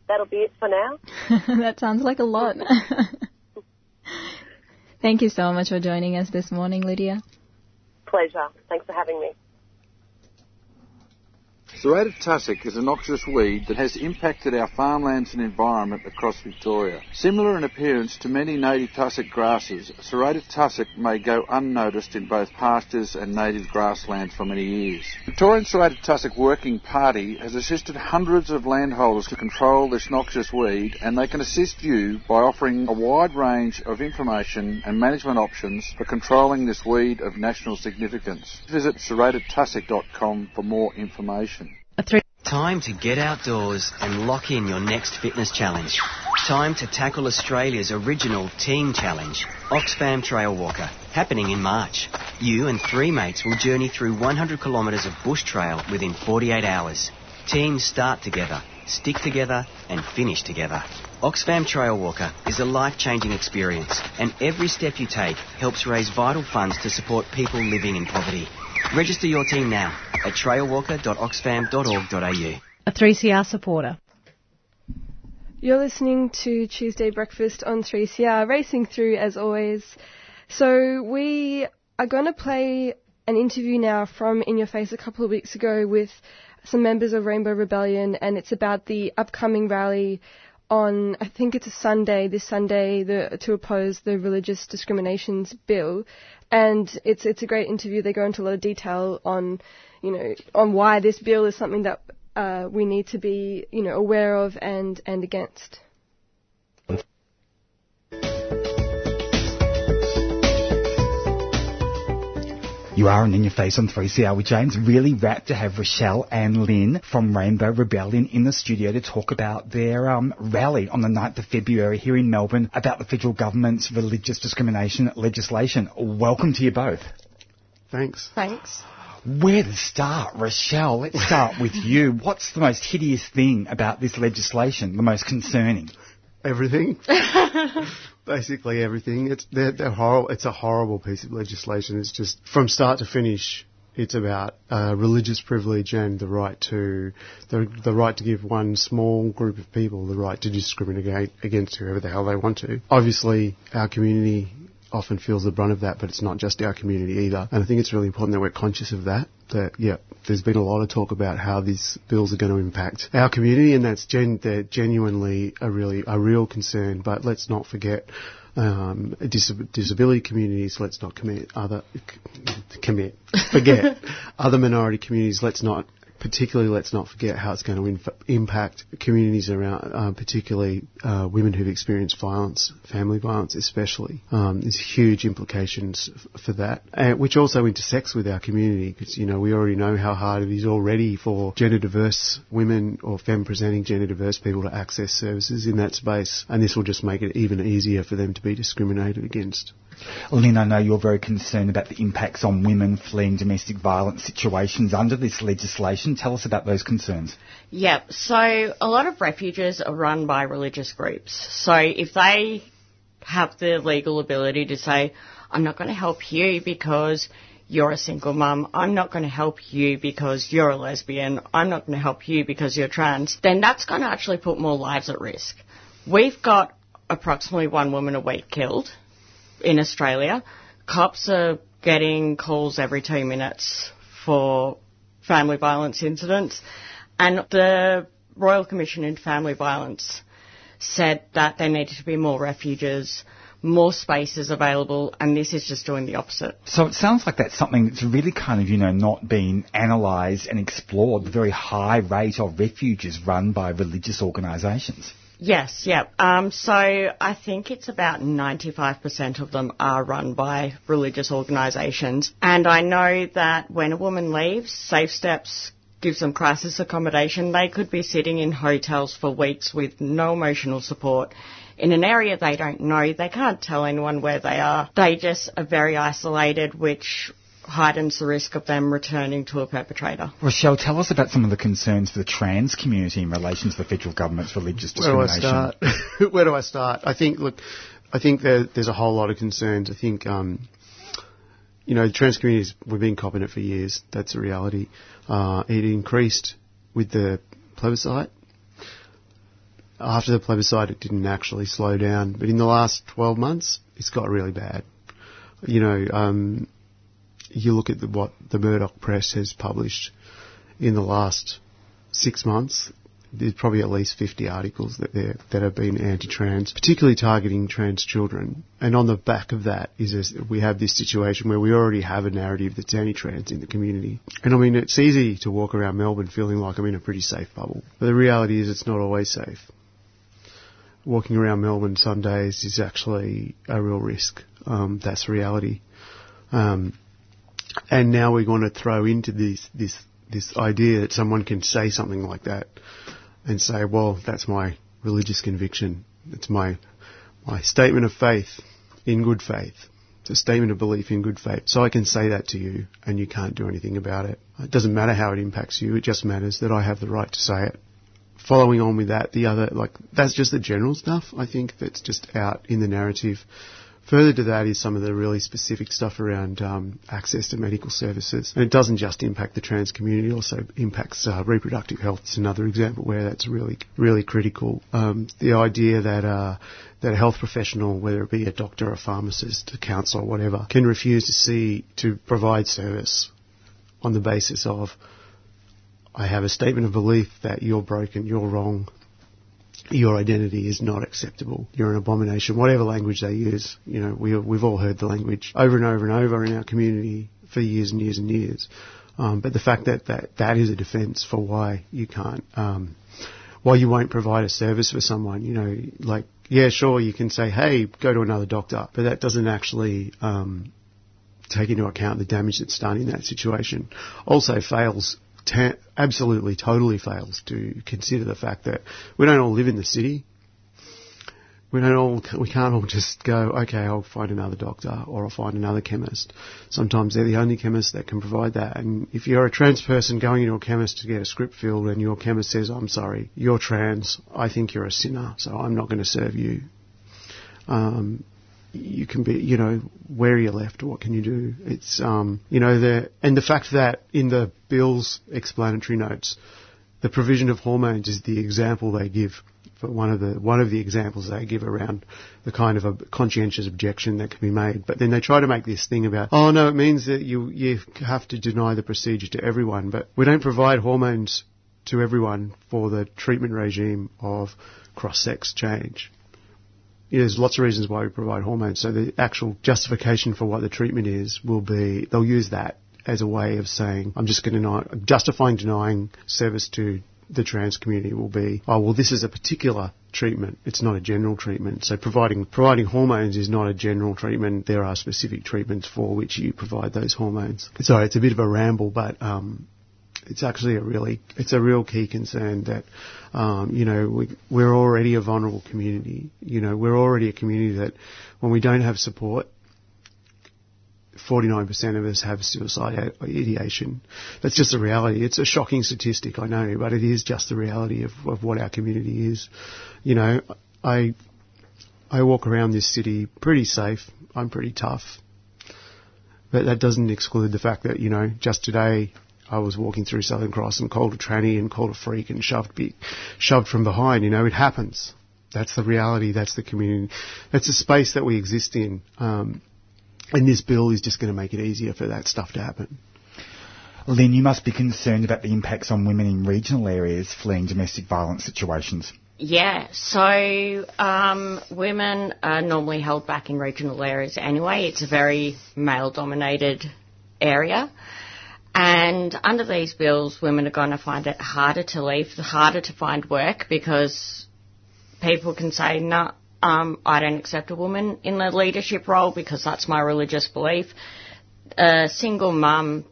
that'll be it for now. that sounds like a lot. Thank you so much for joining us this morning, Lydia. Pleasure. Thanks for having me. Serrated tussock is a noxious weed that has impacted our farmlands and environment across Victoria. Similar in appearance to many native tussock grasses, serrated tussock may go unnoticed in both pastures and native grasslands for many years. Victorian Serrated Tussock Working Party has assisted hundreds of landholders to control this noxious weed and they can assist you by offering a wide range of information and management options for controlling this weed of national significance. Visit serratedtussock.com for more information. Time to get outdoors and lock in your next fitness challenge. Time to tackle Australia's original team challenge, Oxfam Trail Walker, happening in March. You and three mates will journey through 100 kilometres of bush trail within 48 hours. Teams start together, stick together, and finish together. Oxfam Trail Walker is a life-changing experience, and every step you take helps raise vital funds to support people living in poverty. Register your team now at trailwalker.oxfam.org.au. A 3CR supporter. You're listening to Tuesday Breakfast on 3CR, racing through as always. So we are going to play an interview now from In Your Face a couple of weeks ago with some members of Rainbow Rebellion, and it's about the upcoming rally on, I think it's a Sunday, this Sunday, the, to oppose the religious discriminations bill. And it's it's a great interview. They go into a lot of detail on, you know, on why this bill is something that uh, we need to be, you know, aware of and and against. You are on In Your Face on 3CR with James. Really rapt to have Rochelle and Lynn from Rainbow Rebellion in the studio to talk about their um, rally on the 9th of February here in Melbourne about the federal government's religious discrimination legislation. Welcome to you both. Thanks. Thanks. Where to start, Rochelle? Let's start with you. What's the most hideous thing about this legislation? The most concerning? Everything. Basically everything. It's they're, they're horrible. It's a horrible piece of legislation. It's just from start to finish. It's about uh, religious privilege and the right to the, the right to give one small group of people the right to discriminate against whoever the hell they want to. Obviously, our community often feels the brunt of that, but it's not just our community either. And I think it's really important that we're conscious of that. That yeah, there's been a lot of talk about how these bills are going to impact our community, and that's gen- they're genuinely a really a real concern. But let's not forget um, dis- disability communities. Let's not commit other c- commit forget other minority communities. Let's not particularly let's not forget how it's going to inf- impact communities around, uh, particularly uh, women who've experienced violence, family violence especially. Um, there's huge implications f- for that, and which also intersects with our community because you know we already know how hard it is already for gender diverse women or femme presenting gender diverse people to access services in that space, and this will just make it even easier for them to be discriminated against. Lynn, I know you're very concerned about the impacts on women fleeing domestic violence situations under this legislation. Tell us about those concerns. Yeah, So a lot of refuges are run by religious groups. So if they have the legal ability to say, I'm not going to help you because you're a single mum, I'm not going to help you because you're a lesbian, I'm not going to help you because you're trans, then that's going to actually put more lives at risk. We've got approximately one woman a week killed in Australia. Cops are getting calls every two minutes for family violence incidents. And the Royal Commission into Family Violence said that there needed to be more refuges, more spaces available, and this is just doing the opposite. So it sounds like that's something that's really kind of, you know, not been analysed and explored, the very high rate of refuges run by religious organisations. Yes, yeah. Um, so I think it's about 95% of them are run by religious organisations. And I know that when a woman leaves, Safe Steps gives them crisis accommodation. They could be sitting in hotels for weeks with no emotional support in an area they don't know. They can't tell anyone where they are. They just are very isolated, which heightens the risk of them returning to a perpetrator. Rochelle, tell us about some of the concerns for the trans community in relation to the federal government's religious discrimination. Where do I start? Where do I start? I think, look, I think there, there's a whole lot of concerns. I think, um, you know, the trans communities, we've been copping it for years. That's a reality. Uh, it increased with the plebiscite. After the plebiscite, it didn't actually slow down, but in the last 12 months, it's got really bad. You know, um, you look at the, what the Murdoch press has published in the last six months, there's probably at least 50 articles that that have been anti-trans, particularly targeting trans children. And on the back of that is we have this situation where we already have a narrative that's anti-trans in the community. And I mean, it's easy to walk around Melbourne feeling like I'm in a pretty safe bubble, but the reality is it's not always safe. Walking around Melbourne some days is actually a real risk. Um, that's reality. Um, and now we're going to throw into this this this idea that someone can say something like that and say, well, that's my religious conviction. It's my my statement of faith in good faith. It's a statement of belief in good faith. So I can say that to you and you can't do anything about it. It doesn't matter how it impacts you. It just matters that I have the right to say it. Following on with that, the other, like, that's just the general stuff, I think, that's just out in the narrative. Further to that is some of the really specific stuff around um, access to medical services. And it doesn't just impact the trans community, it also impacts uh, reproductive health. It's another example where that's really, really critical. Um, the idea that uh, that a health professional, whether it be a doctor, a pharmacist, a counsellor, whatever, can refuse to see to provide service on the basis of I have a statement of belief that you're broken, you're wrong, your identity is not acceptable. You're an abomination. Whatever language they use, you know, we, we've all heard the language over and over and over in our community for years and years and years. Um, but the fact that, that that is a defence for why you can't, um, why you won't provide a service for someone, you know, like, yeah, sure, you can say, hey, go to another doctor, but that doesn't actually, um, take into account the damage that's done in that situation. Also fails absolutely, totally fails to consider the fact that we don't all live in the city. We don't all, we can't all just go, okay, I'll find another doctor or I'll find another chemist. Sometimes they're the only chemist that can provide that. And if you're a trans person going into a chemist to get a script filled and your chemist says, I'm sorry, you're trans, I think you're a sinner, so I'm not going to serve you. Um, you can be, you know, where are you left? What can you do? It's, um, you know, the, and the fact that in the bill's explanatory notes, the provision of hormones is the example they give for one of the one of the examples they give around the kind of a conscientious objection that can be made. But then they try to make this thing about, oh no, it means that you you have to deny the procedure to everyone, but we don't provide hormones to everyone for the treatment regime of cross-sex change. You know, there's lots of reasons why we provide hormones. So the actual justification for what the treatment is will be they'll use that as a way of saying I'm just going to deny, justifying denying service to the trans community will be, oh well, this is a particular treatment. It's not a general treatment. So providing providing hormones is not a general treatment. There are specific treatments for which you provide those hormones. Sorry, it's a bit of a ramble, but um, it's actually a really it's a real key concern that um, you know we, we're already a vulnerable community. You know we're already a community that when we don't have support 49% of us have suicide ideation. That's just a reality. It's a shocking statistic, I know, but it is just the reality of, of what our community is. You know, I, I walk around this city pretty safe. I'm pretty tough. But that doesn't exclude the fact that, you know, just today I was walking through Southern Cross and called a tranny and called a freak and shoved, be, shoved from behind. You know, it happens. That's the reality. That's the community. That's the space that we exist in. Um, and this bill is just going to make it easier for that stuff to happen. Lynn, you must be concerned about the impacts on women in regional areas fleeing domestic violence situations. Yeah, so um, women are normally held back in regional areas anyway. It's a very male dominated area. And under these bills, women are going to find it harder to leave, harder to find work because people can say, no, um, I don't accept a woman in the leadership role because that's my religious belief. A single mum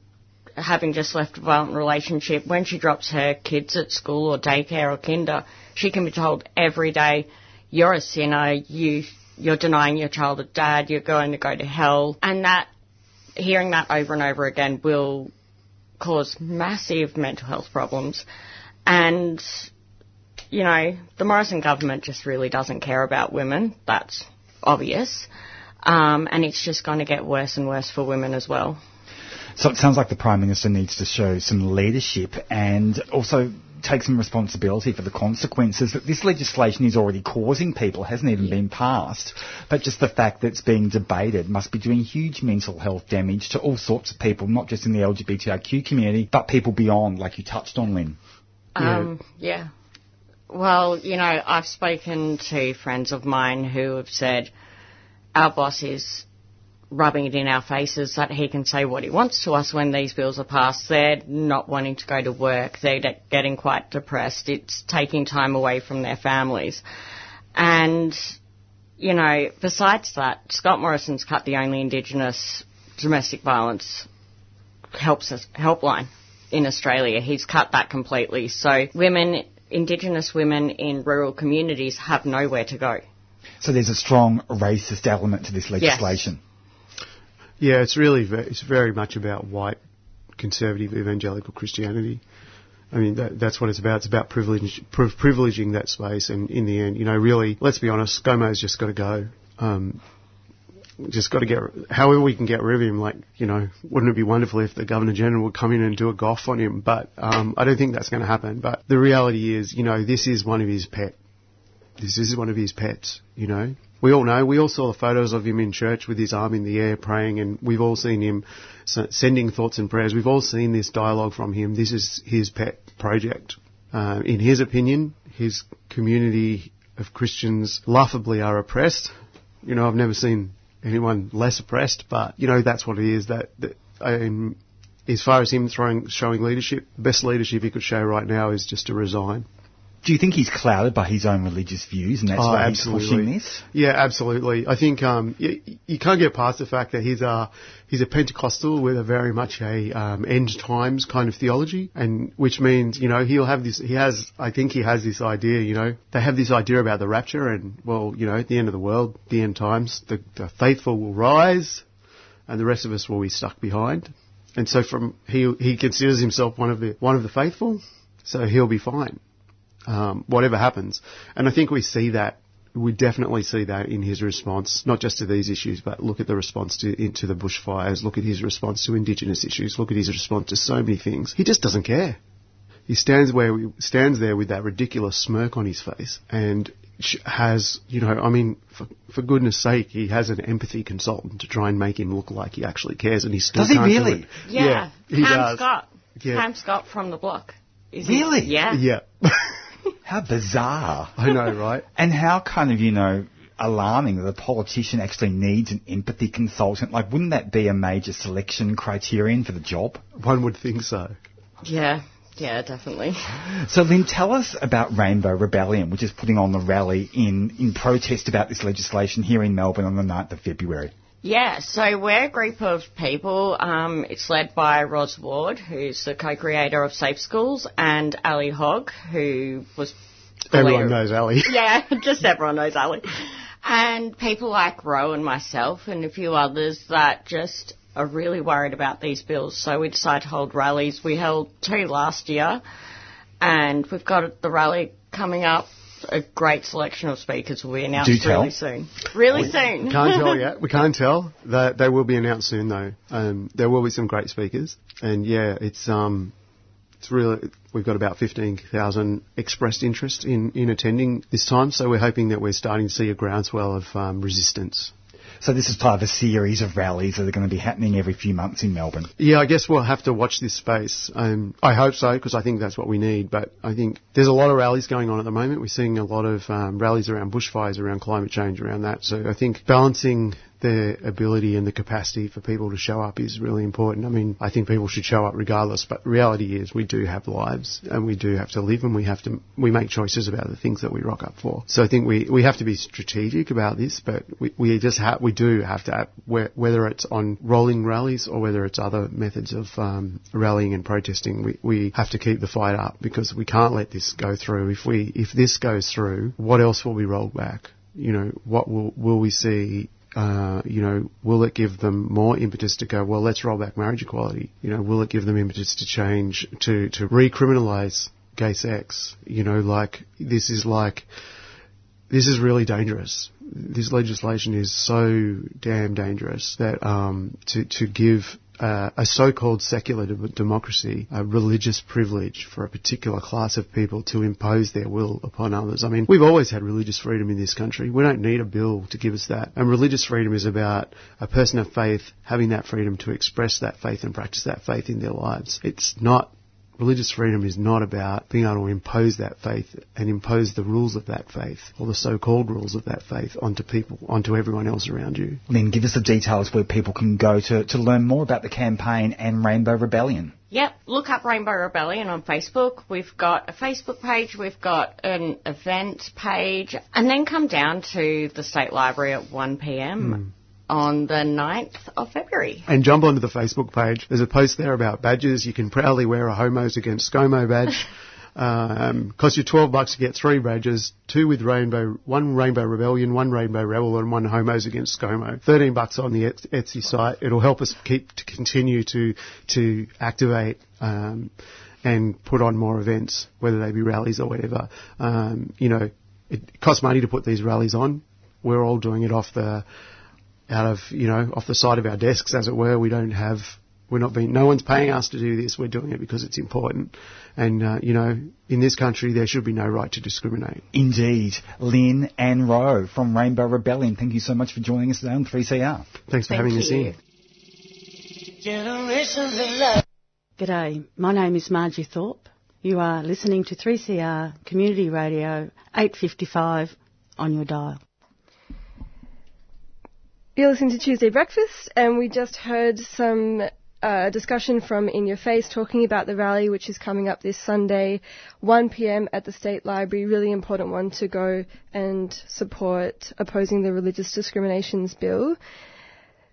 having just left a violent relationship, when she drops her kids at school or daycare or kinder, she can be told every day, you're a sinner, you, you're denying your child a dad, you're going to go to hell. And that, hearing that over and over again will cause massive mental health problems. And you know, the Morrison government just really doesn't care about women. That's obvious. Um, and it's just going to get worse and worse for women as well. So it sounds like the Prime Minister needs to show some leadership and also take some responsibility for the consequences that this legislation is already causing people, hasn't even been passed, but just the fact that it's being debated must be doing huge mental health damage to all sorts of people, not just in the LGBTIQ community, but people beyond, like you touched on, Lynn. Um, yeah. yeah. Well, you know, I've spoken to friends of mine who have said our boss is rubbing it in our faces that he can say what he wants to us when these bills are passed. They're not wanting to go to work. They're getting quite depressed. It's taking time away from their families. And, you know, besides that, Scott Morrison's cut the only Indigenous domestic violence helps us, helpline in Australia. He's cut that completely. So women Indigenous women in rural communities have nowhere to go. So there's a strong racist element to this legislation. Yes. Yeah, it's really it's very much about white conservative evangelical Christianity. I mean, that, that's what it's about. It's about privilege, privileging that space, and in the end, you know, really, let's be honest, ScoMo's just got to go. Um, just got to get, however we can get rid of him, like, you know, wouldn't it be wonderful if the Governor General would come in and do a Gough on him? But, um, I don't think that's going to happen. But the reality is, you know, this is one of his pet, this is one of his pets, you know. We all know, we all saw the photos of him in church with his arm in the air praying and we've all seen him sending thoughts and prayers. We've all seen this dialogue from him. This is his pet project. Uh, in his opinion, his community of Christians laughably are oppressed. You know, I've never seen anyone less oppressed, but you know that's what it is. That, that um, as far as him throwing, showing leadership, the best leadership he could show right now is just to resign. Do you think he's clouded by his own religious views and that's Oh, why absolutely. he's pushing this? Yeah, absolutely. I think um, you, you can't get past the fact that he's a he's a Pentecostal with a very much a um, end times kind of theology, and which means you know he'll have this. He has, I think, he has this idea. You know, they have this idea about the rapture, and well, you know, at the end of the world, the end times, the, the faithful will rise, and the rest of us will be stuck behind. And so, from he he considers himself one of the one of the faithful, so he'll be fine um, whatever happens. And I think we see that. We definitely see that in his response, not just to these issues, but look at the response to into the bushfires. Look at his response to Indigenous issues. Look at his response to so many things. He just doesn't care. He stands where he stands there with that ridiculous smirk on his face and has, you know, I mean, for, for goodness sake, he has an empathy consultant to try and make him look like he actually cares, and he still Does he can't do really? it. Yeah, he Pam does. Scott. Yeah. Pam Scott from the block. Is he- Really? Yeah. Yeah. How bizarre. I know, right? And how kind of, you know, alarming that a politician actually needs an empathy consultant. Like, wouldn't that be a major selection criterion for the job? One would think so. Yeah. Yeah, definitely. So, Lynn, tell us about Rainbow Rebellion, which is putting on the rally in, in protest about this legislation here in Melbourne on the 9th of February. Yeah, so we're a group of people. Um, it's led by Ros Ward, who's the co-creator of Safe Schools, and Ali Hogg, who was Everyone leader- knows Ali. Yeah, just everyone knows Ali. And people like Ro and myself and a few others that just are really worried about these bills. So we decided to hold rallies. We held two last year, and we've got the rally coming up. A great selection of speakers will be announced Do tell. really soon. Really soon. Can't tell yet. We can't tell. They, they will be announced soon, though. Um, there will be some great speakers, and yeah, it's um, it's really we've got about fifteen thousand expressed interest in in attending this time. So we're hoping that we're starting to see a groundswell of um, resistance. So this is part of a series of rallies that are going to be happening every few months in Melbourne. Yeah, I guess we'll have to watch this space. Um, I hope so because I think that's what we need. But I think there's a lot of rallies going on at the moment. We're seeing a lot of um, rallies around bushfires, around climate change, around that. So I think balancing the ability and the capacity for people to show up is really important. I mean, I think people should show up regardless, but reality is we do have lives and we do have to live and we have to, we make choices about the things that we rock up for. So I think we, we have to be strategic about this, but we, we just have, we do have to, whe- whether it's on rolling rallies or whether it's other methods of um, rallying and protesting, we, we have to keep the fight up because we can't let this go through. If we, if this goes through, what else will be rolled back? You know, what will, will we see uh, you know, will it give them more impetus to go, well, let's roll back marriage equality? You know, will it give them impetus to change, to, to recriminalise gay sex? You know, like, this is like, this is really dangerous. This legislation is so damn dangerous that um, to to give uh, a so-called secular de- democracy a religious privilege for a particular class of people to impose their will upon others. I mean, we've always had religious freedom in this country. We don't need a bill to give us that. And religious freedom is about a person of faith having that freedom to express that faith and practice that faith in their lives. It's not Religious freedom is not about being able to impose that faith and impose the rules of that faith or the so-called rules of that faith onto people, onto everyone else around you. Lynn, give us the details where people can go to, to learn more about the campaign and Rainbow Rebellion. Yep, look up Rainbow Rebellion on Facebook. We've got a Facebook page, we've got an event page, and then come down to the State Library at 1pm on the 9th of February. And jump onto the Facebook page. There's a post there about badges. You can proudly wear a Homos Against ScoMo badge. Um, costs you 12 bucks to get three badges, two with Rainbow, one Rainbow Rebellion, one Rainbow Rebel, and one Homos Against ScoMo. 13 bucks on the Etsy site. It'll help us keep to continue to to activate um, and put on more events, whether they be rallies or whatever. Um, you know, it costs money to put these rallies on. We're all doing it off the out of you know off the side of our desks, as it were. We don't have we're not being no one's paying us to do this. We're doing it because it's important, and uh, you know in this country there should be no right to discriminate. Indeed. Lynn and Ro from Rainbow Rebellion, thank you so much for joining us today on 3CR. Thanks for having us in. G'day, my name is Margie Thorpe. You are listening to 3CR Community Radio 855 on your dial. You're listening to Tuesday Breakfast, and we just heard some a discussion from In Your Face talking about the rally, which is coming up this Sunday, 1 p.m. at the State Library. Really important one to go and support opposing the Religious Discriminations Bill.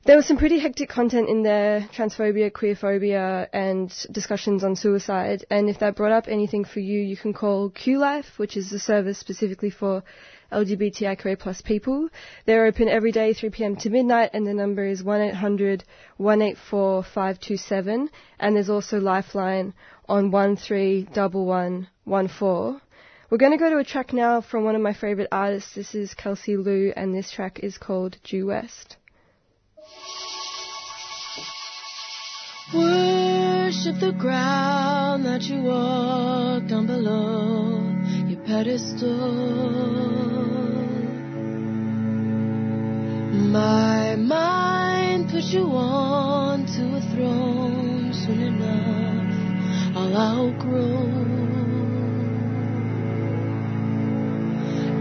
There was some pretty hectic content in there, transphobia, queerphobia, and discussions on suicide. And if that brought up anything for you, you can call QLife, which is a service specifically for LGBTIQA plus people. They're open every day, 3 p.m. to midnight, and the number is 1-800-184-527. And there's also Lifeline on 131114. We're going to go to a track now from one of my favourite artists. This is Kelsey Lu, and this track is called Due West. Worship the ground that you walk down below your pedestal. My mind put you on to a throne soon enough. I'll outgrow.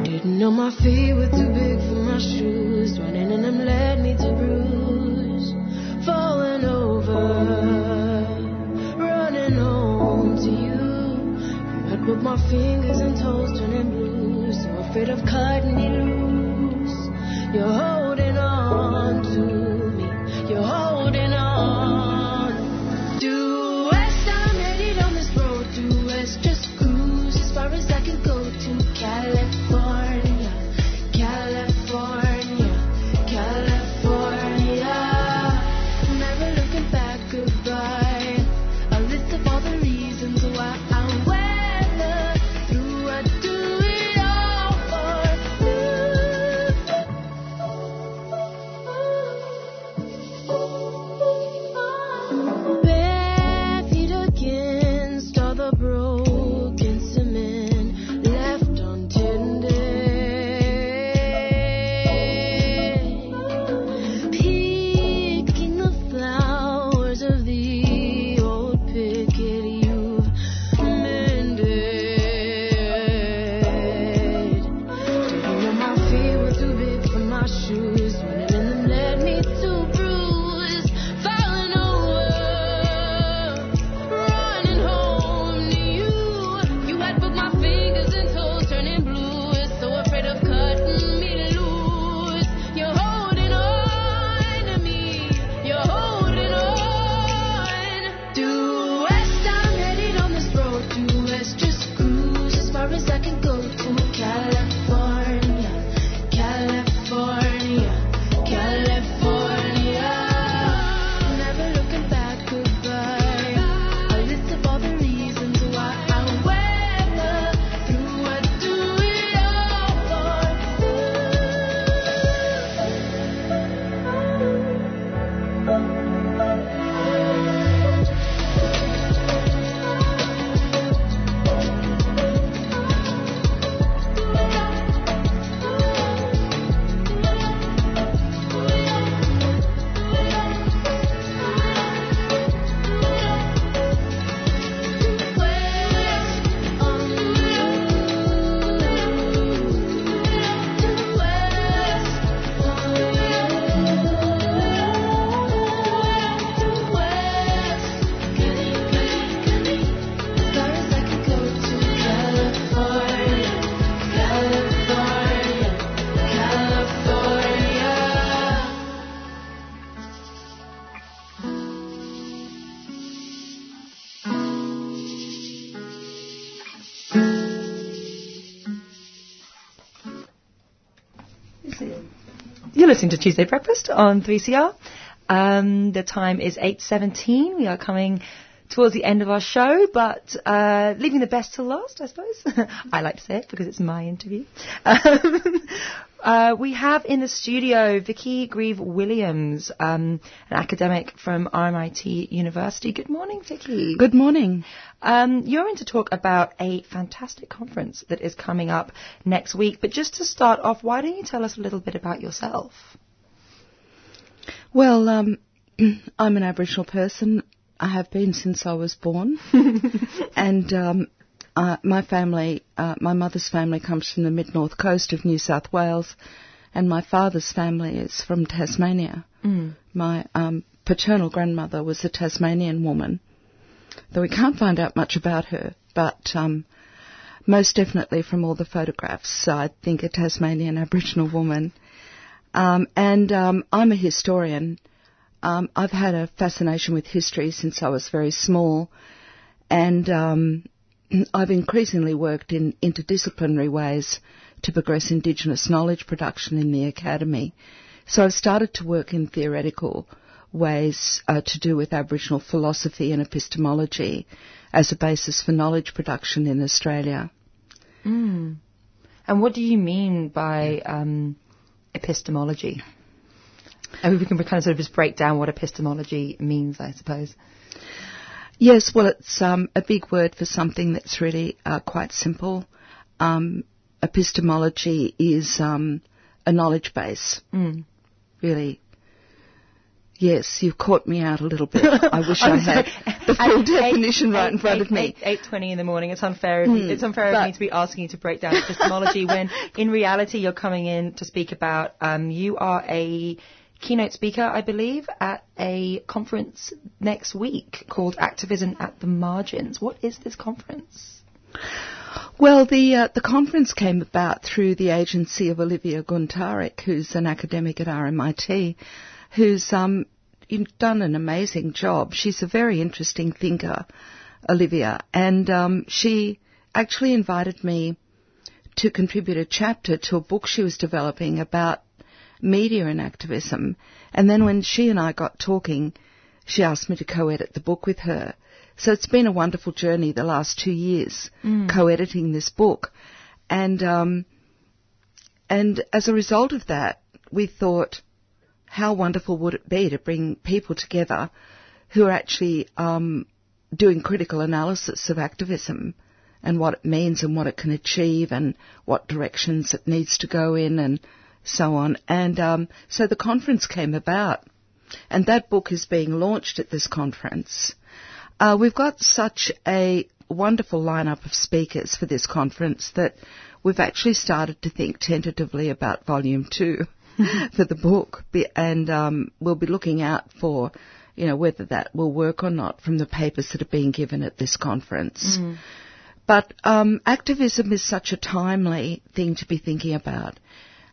Didn't know my feet were too big for my shoes. Running in them led me to bruise. Falling over. Running home to you. You had both my fingers and toes turning blue. So afraid of cutting me loose. You're holding listening to Tuesday Breakfast on 3CR. Um, the time is 8.17. We are coming towards the end of our show, but uh, leaving the best till last, I suppose. I like to say it because it's my interview. Um, uh, we have in the studio Vicky Grieve Williams, um, an academic from RMIT University. Good morning, Vicky. Good morning. Um, you're in to talk about a fantastic conference that is coming up next week. But just to start off, why don't you tell us a little bit about yourself? Well, um, I'm an Aboriginal person. I have been since I was born. and um, uh, my family, uh, my mother's family comes from the mid north coast of New South Wales, and my father's family is from Tasmania. Mm. My um, paternal grandmother was a Tasmanian woman, though we can't find out much about her, but um, most definitely from all the photographs, I think a Tasmanian Aboriginal woman. Um, and um, I'm a historian. Um, I've had a fascination with history since I was very small, and um, I've increasingly worked in interdisciplinary ways to progress Indigenous knowledge production in the academy. So I've started to work in theoretical ways uh, to do with Aboriginal philosophy and epistemology as a basis for knowledge production in Australia. Mm. And what do you mean by um, epistemology? I mean, we can kind of sort of just break down what epistemology means, I suppose. Yes, well, it's um, a big word for something that's really uh, quite simple. Um, epistemology is um, a knowledge base, Mm. really. Yes, you've caught me out a little bit. I wish I had the full Eight- definition right in eight- front of me. Eight, eight twenty in the morning. It's unfair. Of, Hmm, it's unfair of me to be asking you to break down epistemology when, in reality, you're coming in to speak about. Um, you are a keynote speaker, I believe, at a conference next week called Activism at the Margins. What is this conference? Well, the uh, the conference came about through the agency of Olivia Guntarik, who's an academic at RMIT, who's um, done an amazing job. She's a very interesting thinker, Olivia, and um, she actually invited me to contribute a chapter to a book she was developing about media and activism. And then when she and I got talking, she asked me to co-edit the book with her. So it's been a wonderful journey the last two years, Mm. co-editing this book. And, um, and as a result of that, we thought, how wonderful would it be to bring people together who are actually um, doing critical analysis of activism and what it means and what it can achieve and what directions it needs to go in and so on. And um, so the conference came about, and that book is being launched at this conference. Uh, we've got such a wonderful lineup of speakers for this conference that we've actually started to think tentatively about volume two for the book, and um, we'll be looking out for, you know, whether that will work or not from the papers that are being given at this conference. Mm. But um, activism is such a timely thing to be thinking about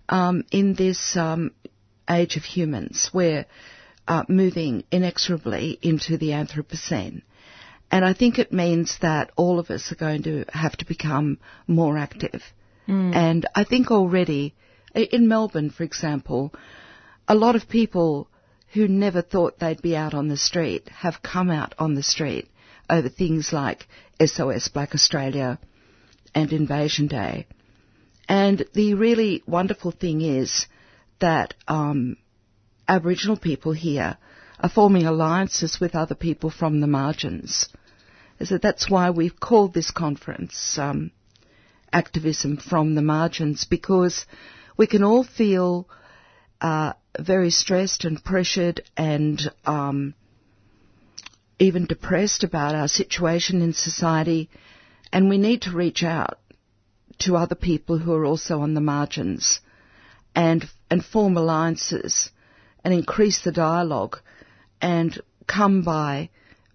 um, in this um, age of humans. We're uh, moving inexorably into the Anthropocene. And I think it means that all of us are going to have to become more active. Mm. And I think already, in Melbourne, for example, a lot of people who never thought they'd be out on the street have come out on the street over things like SOS Black Australia and Invasion Day. And the really wonderful thing is that um, Aboriginal people here are forming alliances with other people from the margins. So that's why we've called this conference um, Activism from the Margins, because we can all feel uh, very stressed and pressured and um, even depressed about our situation in society, and we need to reach out to other people who are also on the margins and and form alliances and increase the dialogue and come by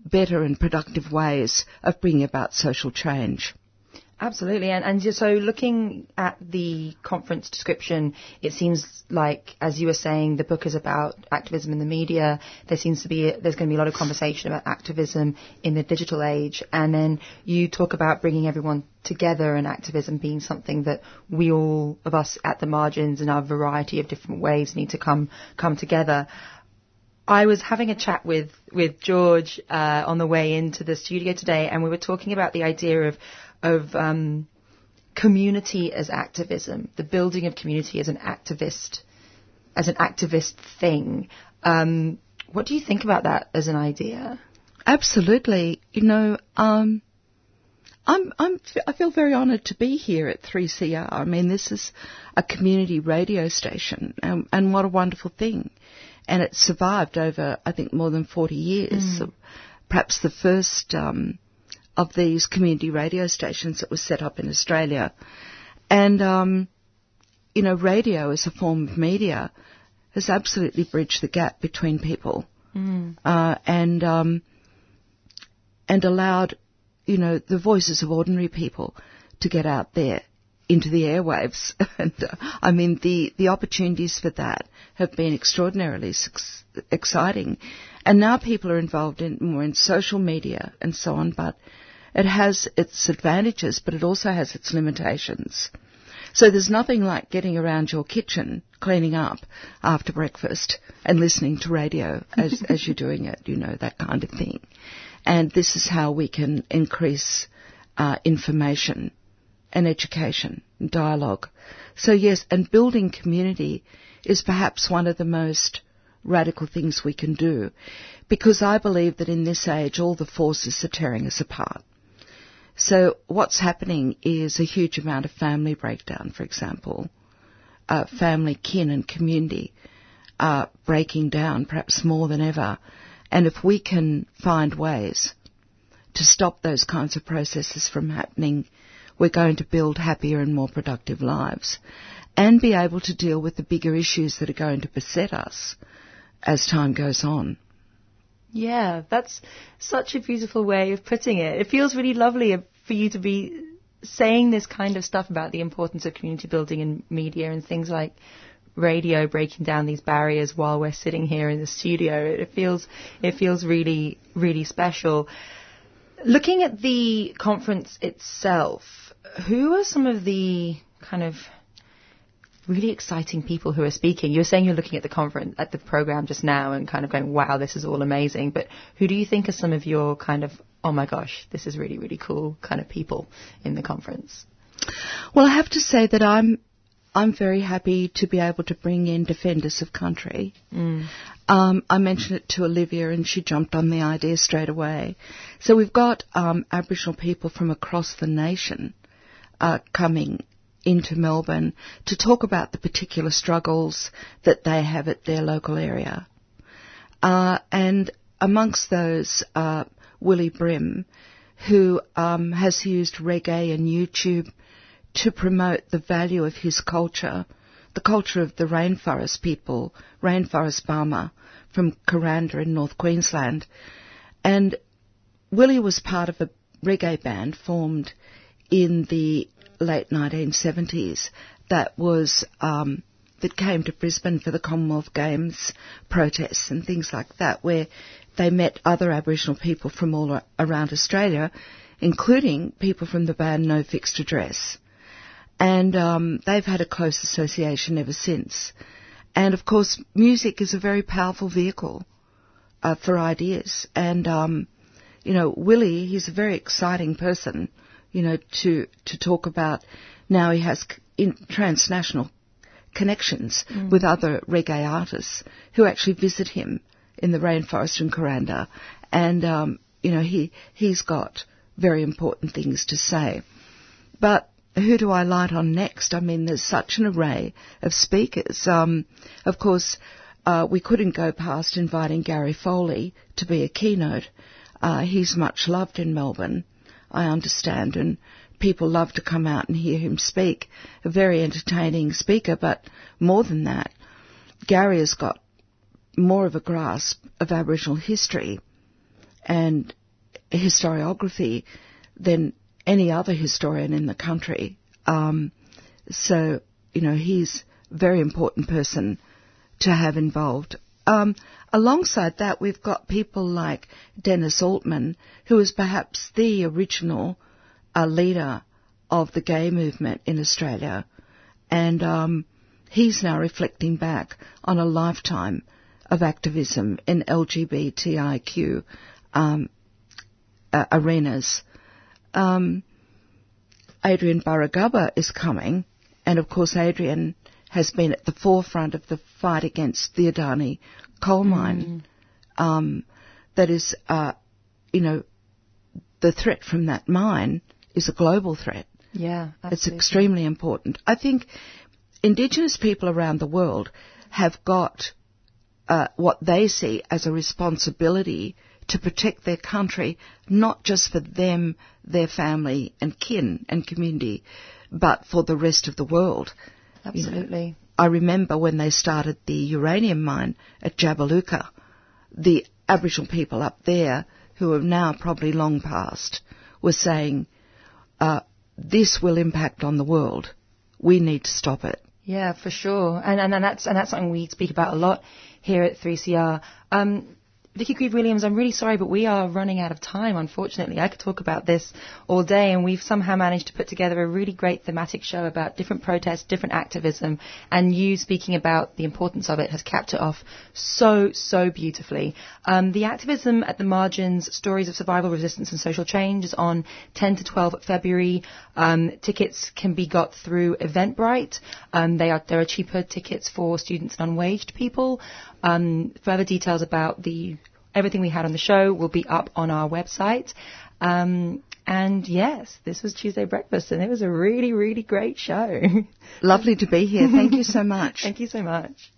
better and productive ways of bringing about social change. Absolutely, and and so looking at the conference description, it seems like, as you were saying, the book is about activism in the media. There seems to be there's going to be a lot of conversation about activism in the digital age, and then you talk about bringing everyone together and activism being something that we all of us at the margins in our variety of different ways need to come come together. I was having a chat with with George uh, on the way into the studio today, and we were talking about the idea of of um, community as activism, the building of community as an activist as an activist thing. Um, what do you think about that as an idea? Absolutely. You know, um, I'm, I'm, I feel very honoured to be here at 3CR. I mean, this is a community radio station, and, and what a wonderful thing. And it's survived over, I think, more than 40 years. Mm. So perhaps the first um, of these community radio stations that was set up in Australia. And, um, you know, radio as a form of media has absolutely bridged the gap between people Mm. uh, and um, and allowed, you know, the voices of ordinary people to get out there into the airwaves. and uh, I mean, the the opportunities for that have been extraordinarily suc- exciting. And now people are involved in more in social media and so on, but it has its advantages, but it also has its limitations. So there's nothing like getting around your kitchen, cleaning up after breakfast and listening to radio as, as you're doing it, you know, that kind of thing. And this is how we can increase uh, information and education and dialogue. So yes, and building community is perhaps one of the most radical things we can do because I believe that in this age all the forces are tearing us apart. So what's happening is a huge amount of family breakdown, for example. Uh, family, kin and community are breaking down perhaps more than ever. And if we can find ways to stop those kinds of processes from happening, we're going to build happier and more productive lives and be able to deal with the bigger issues that are going to beset us as time goes on. Yeah, that's such a beautiful way of putting it. It feels really lovely for you to be saying this kind of stuff about the importance of community building in media and things like radio breaking down these barriers while we're sitting here in the studio. It feels it feels really really special. Looking at the conference itself, who are some of the kind of really exciting people who are speaking? You were saying you're looking at the conference, at the program just now and kind of going, wow, this is all amazing. But who do you think are some of your kind of, oh my gosh, this is really, really cool kind of people in the conference? Well, I have to say that I'm I'm very happy to be able to bring in defenders of country. Mm. Um, I mentioned it to Olivia and she jumped on the idea straight away. So we've got um, Aboriginal people from across the nation uh, coming into Melbourne to talk about the particular struggles that they have at their local area. Uh, and amongst those, Willie Brim, who um, has used reggae and YouTube to promote the value of his culture, the culture of the rainforest people, rainforest Bama from Kuranda in North Queensland. And Willie was part of a reggae band formed in the late 1970s that was um, that came to Brisbane for the Commonwealth Games protests and things like that, where they met other Aboriginal people from all around Australia, including people from the band No Fixed Address. And um, they've had a close association ever since. And of course, music is a very powerful vehicle uh, for ideas. And um, you know, Willie, he's a very exciting person you know, to, to talk about now he has in transnational connections Mm. with other reggae artists who actually visit him in the rainforest in Kuranda. And, um, you know, he, he's got very important things to say. But who do I light on next? I mean, there's such an array of speakers. Um, of course, uh, we couldn't go past inviting Gary Foley to be a keynote. Uh, he's much loved in Melbourne. I understand, and people love to come out and hear him speak. A very entertaining speaker, but more than that, Gary has got more of a grasp of Aboriginal history and historiography than any other historian in the country. Um, so, you know, he's a very important person to have involved. Um, alongside that, we've got people like Dennis Altman, who is perhaps the original uh, leader of the gay movement in Australia, and um, he's now reflecting back on a lifetime of activism in LGBTIQ um, uh, arenas. Um, Adrian Burragubba is coming, and of course, Adrian has been at the forefront of the fight against the Adani coal mine. Um, that is, uh, you know, the threat from that mine is a global threat. Yeah, absolutely. It's extremely important. I think Indigenous people around the world have got uh, what they see as a responsibility to protect their country, not just for them, their family and kin and community, but for the rest of the world. You know, Absolutely. I remember when they started the uranium mine at Jabiluka, the Aboriginal people up there, who are now probably long past, were saying, uh, this will impact on the world. We need to stop it. Yeah, for sure. And, and, and that's and that's something we speak about a lot here at 3CR. Um, Vicky Grieve Williams, I'm really sorry, but we are running out of time, unfortunately. I could talk about this all day, and we've somehow managed to put together a really great thematic show about different protests, different activism, and you speaking about the importance of it has capped it off so, so beautifully. Um, the activism at the margins, stories of survival, resistance, and social change is on 10 to 12 February. Um, tickets can be got through Eventbrite. Um, they are, there are cheaper tickets for students and unwaged people. Um, further details about the everything we had on the show will be up on our website. Um, and yes, this was Tuesday Breakfast, and it was a really, really great show. Lovely to be here. Thank you so much. Thank you so much.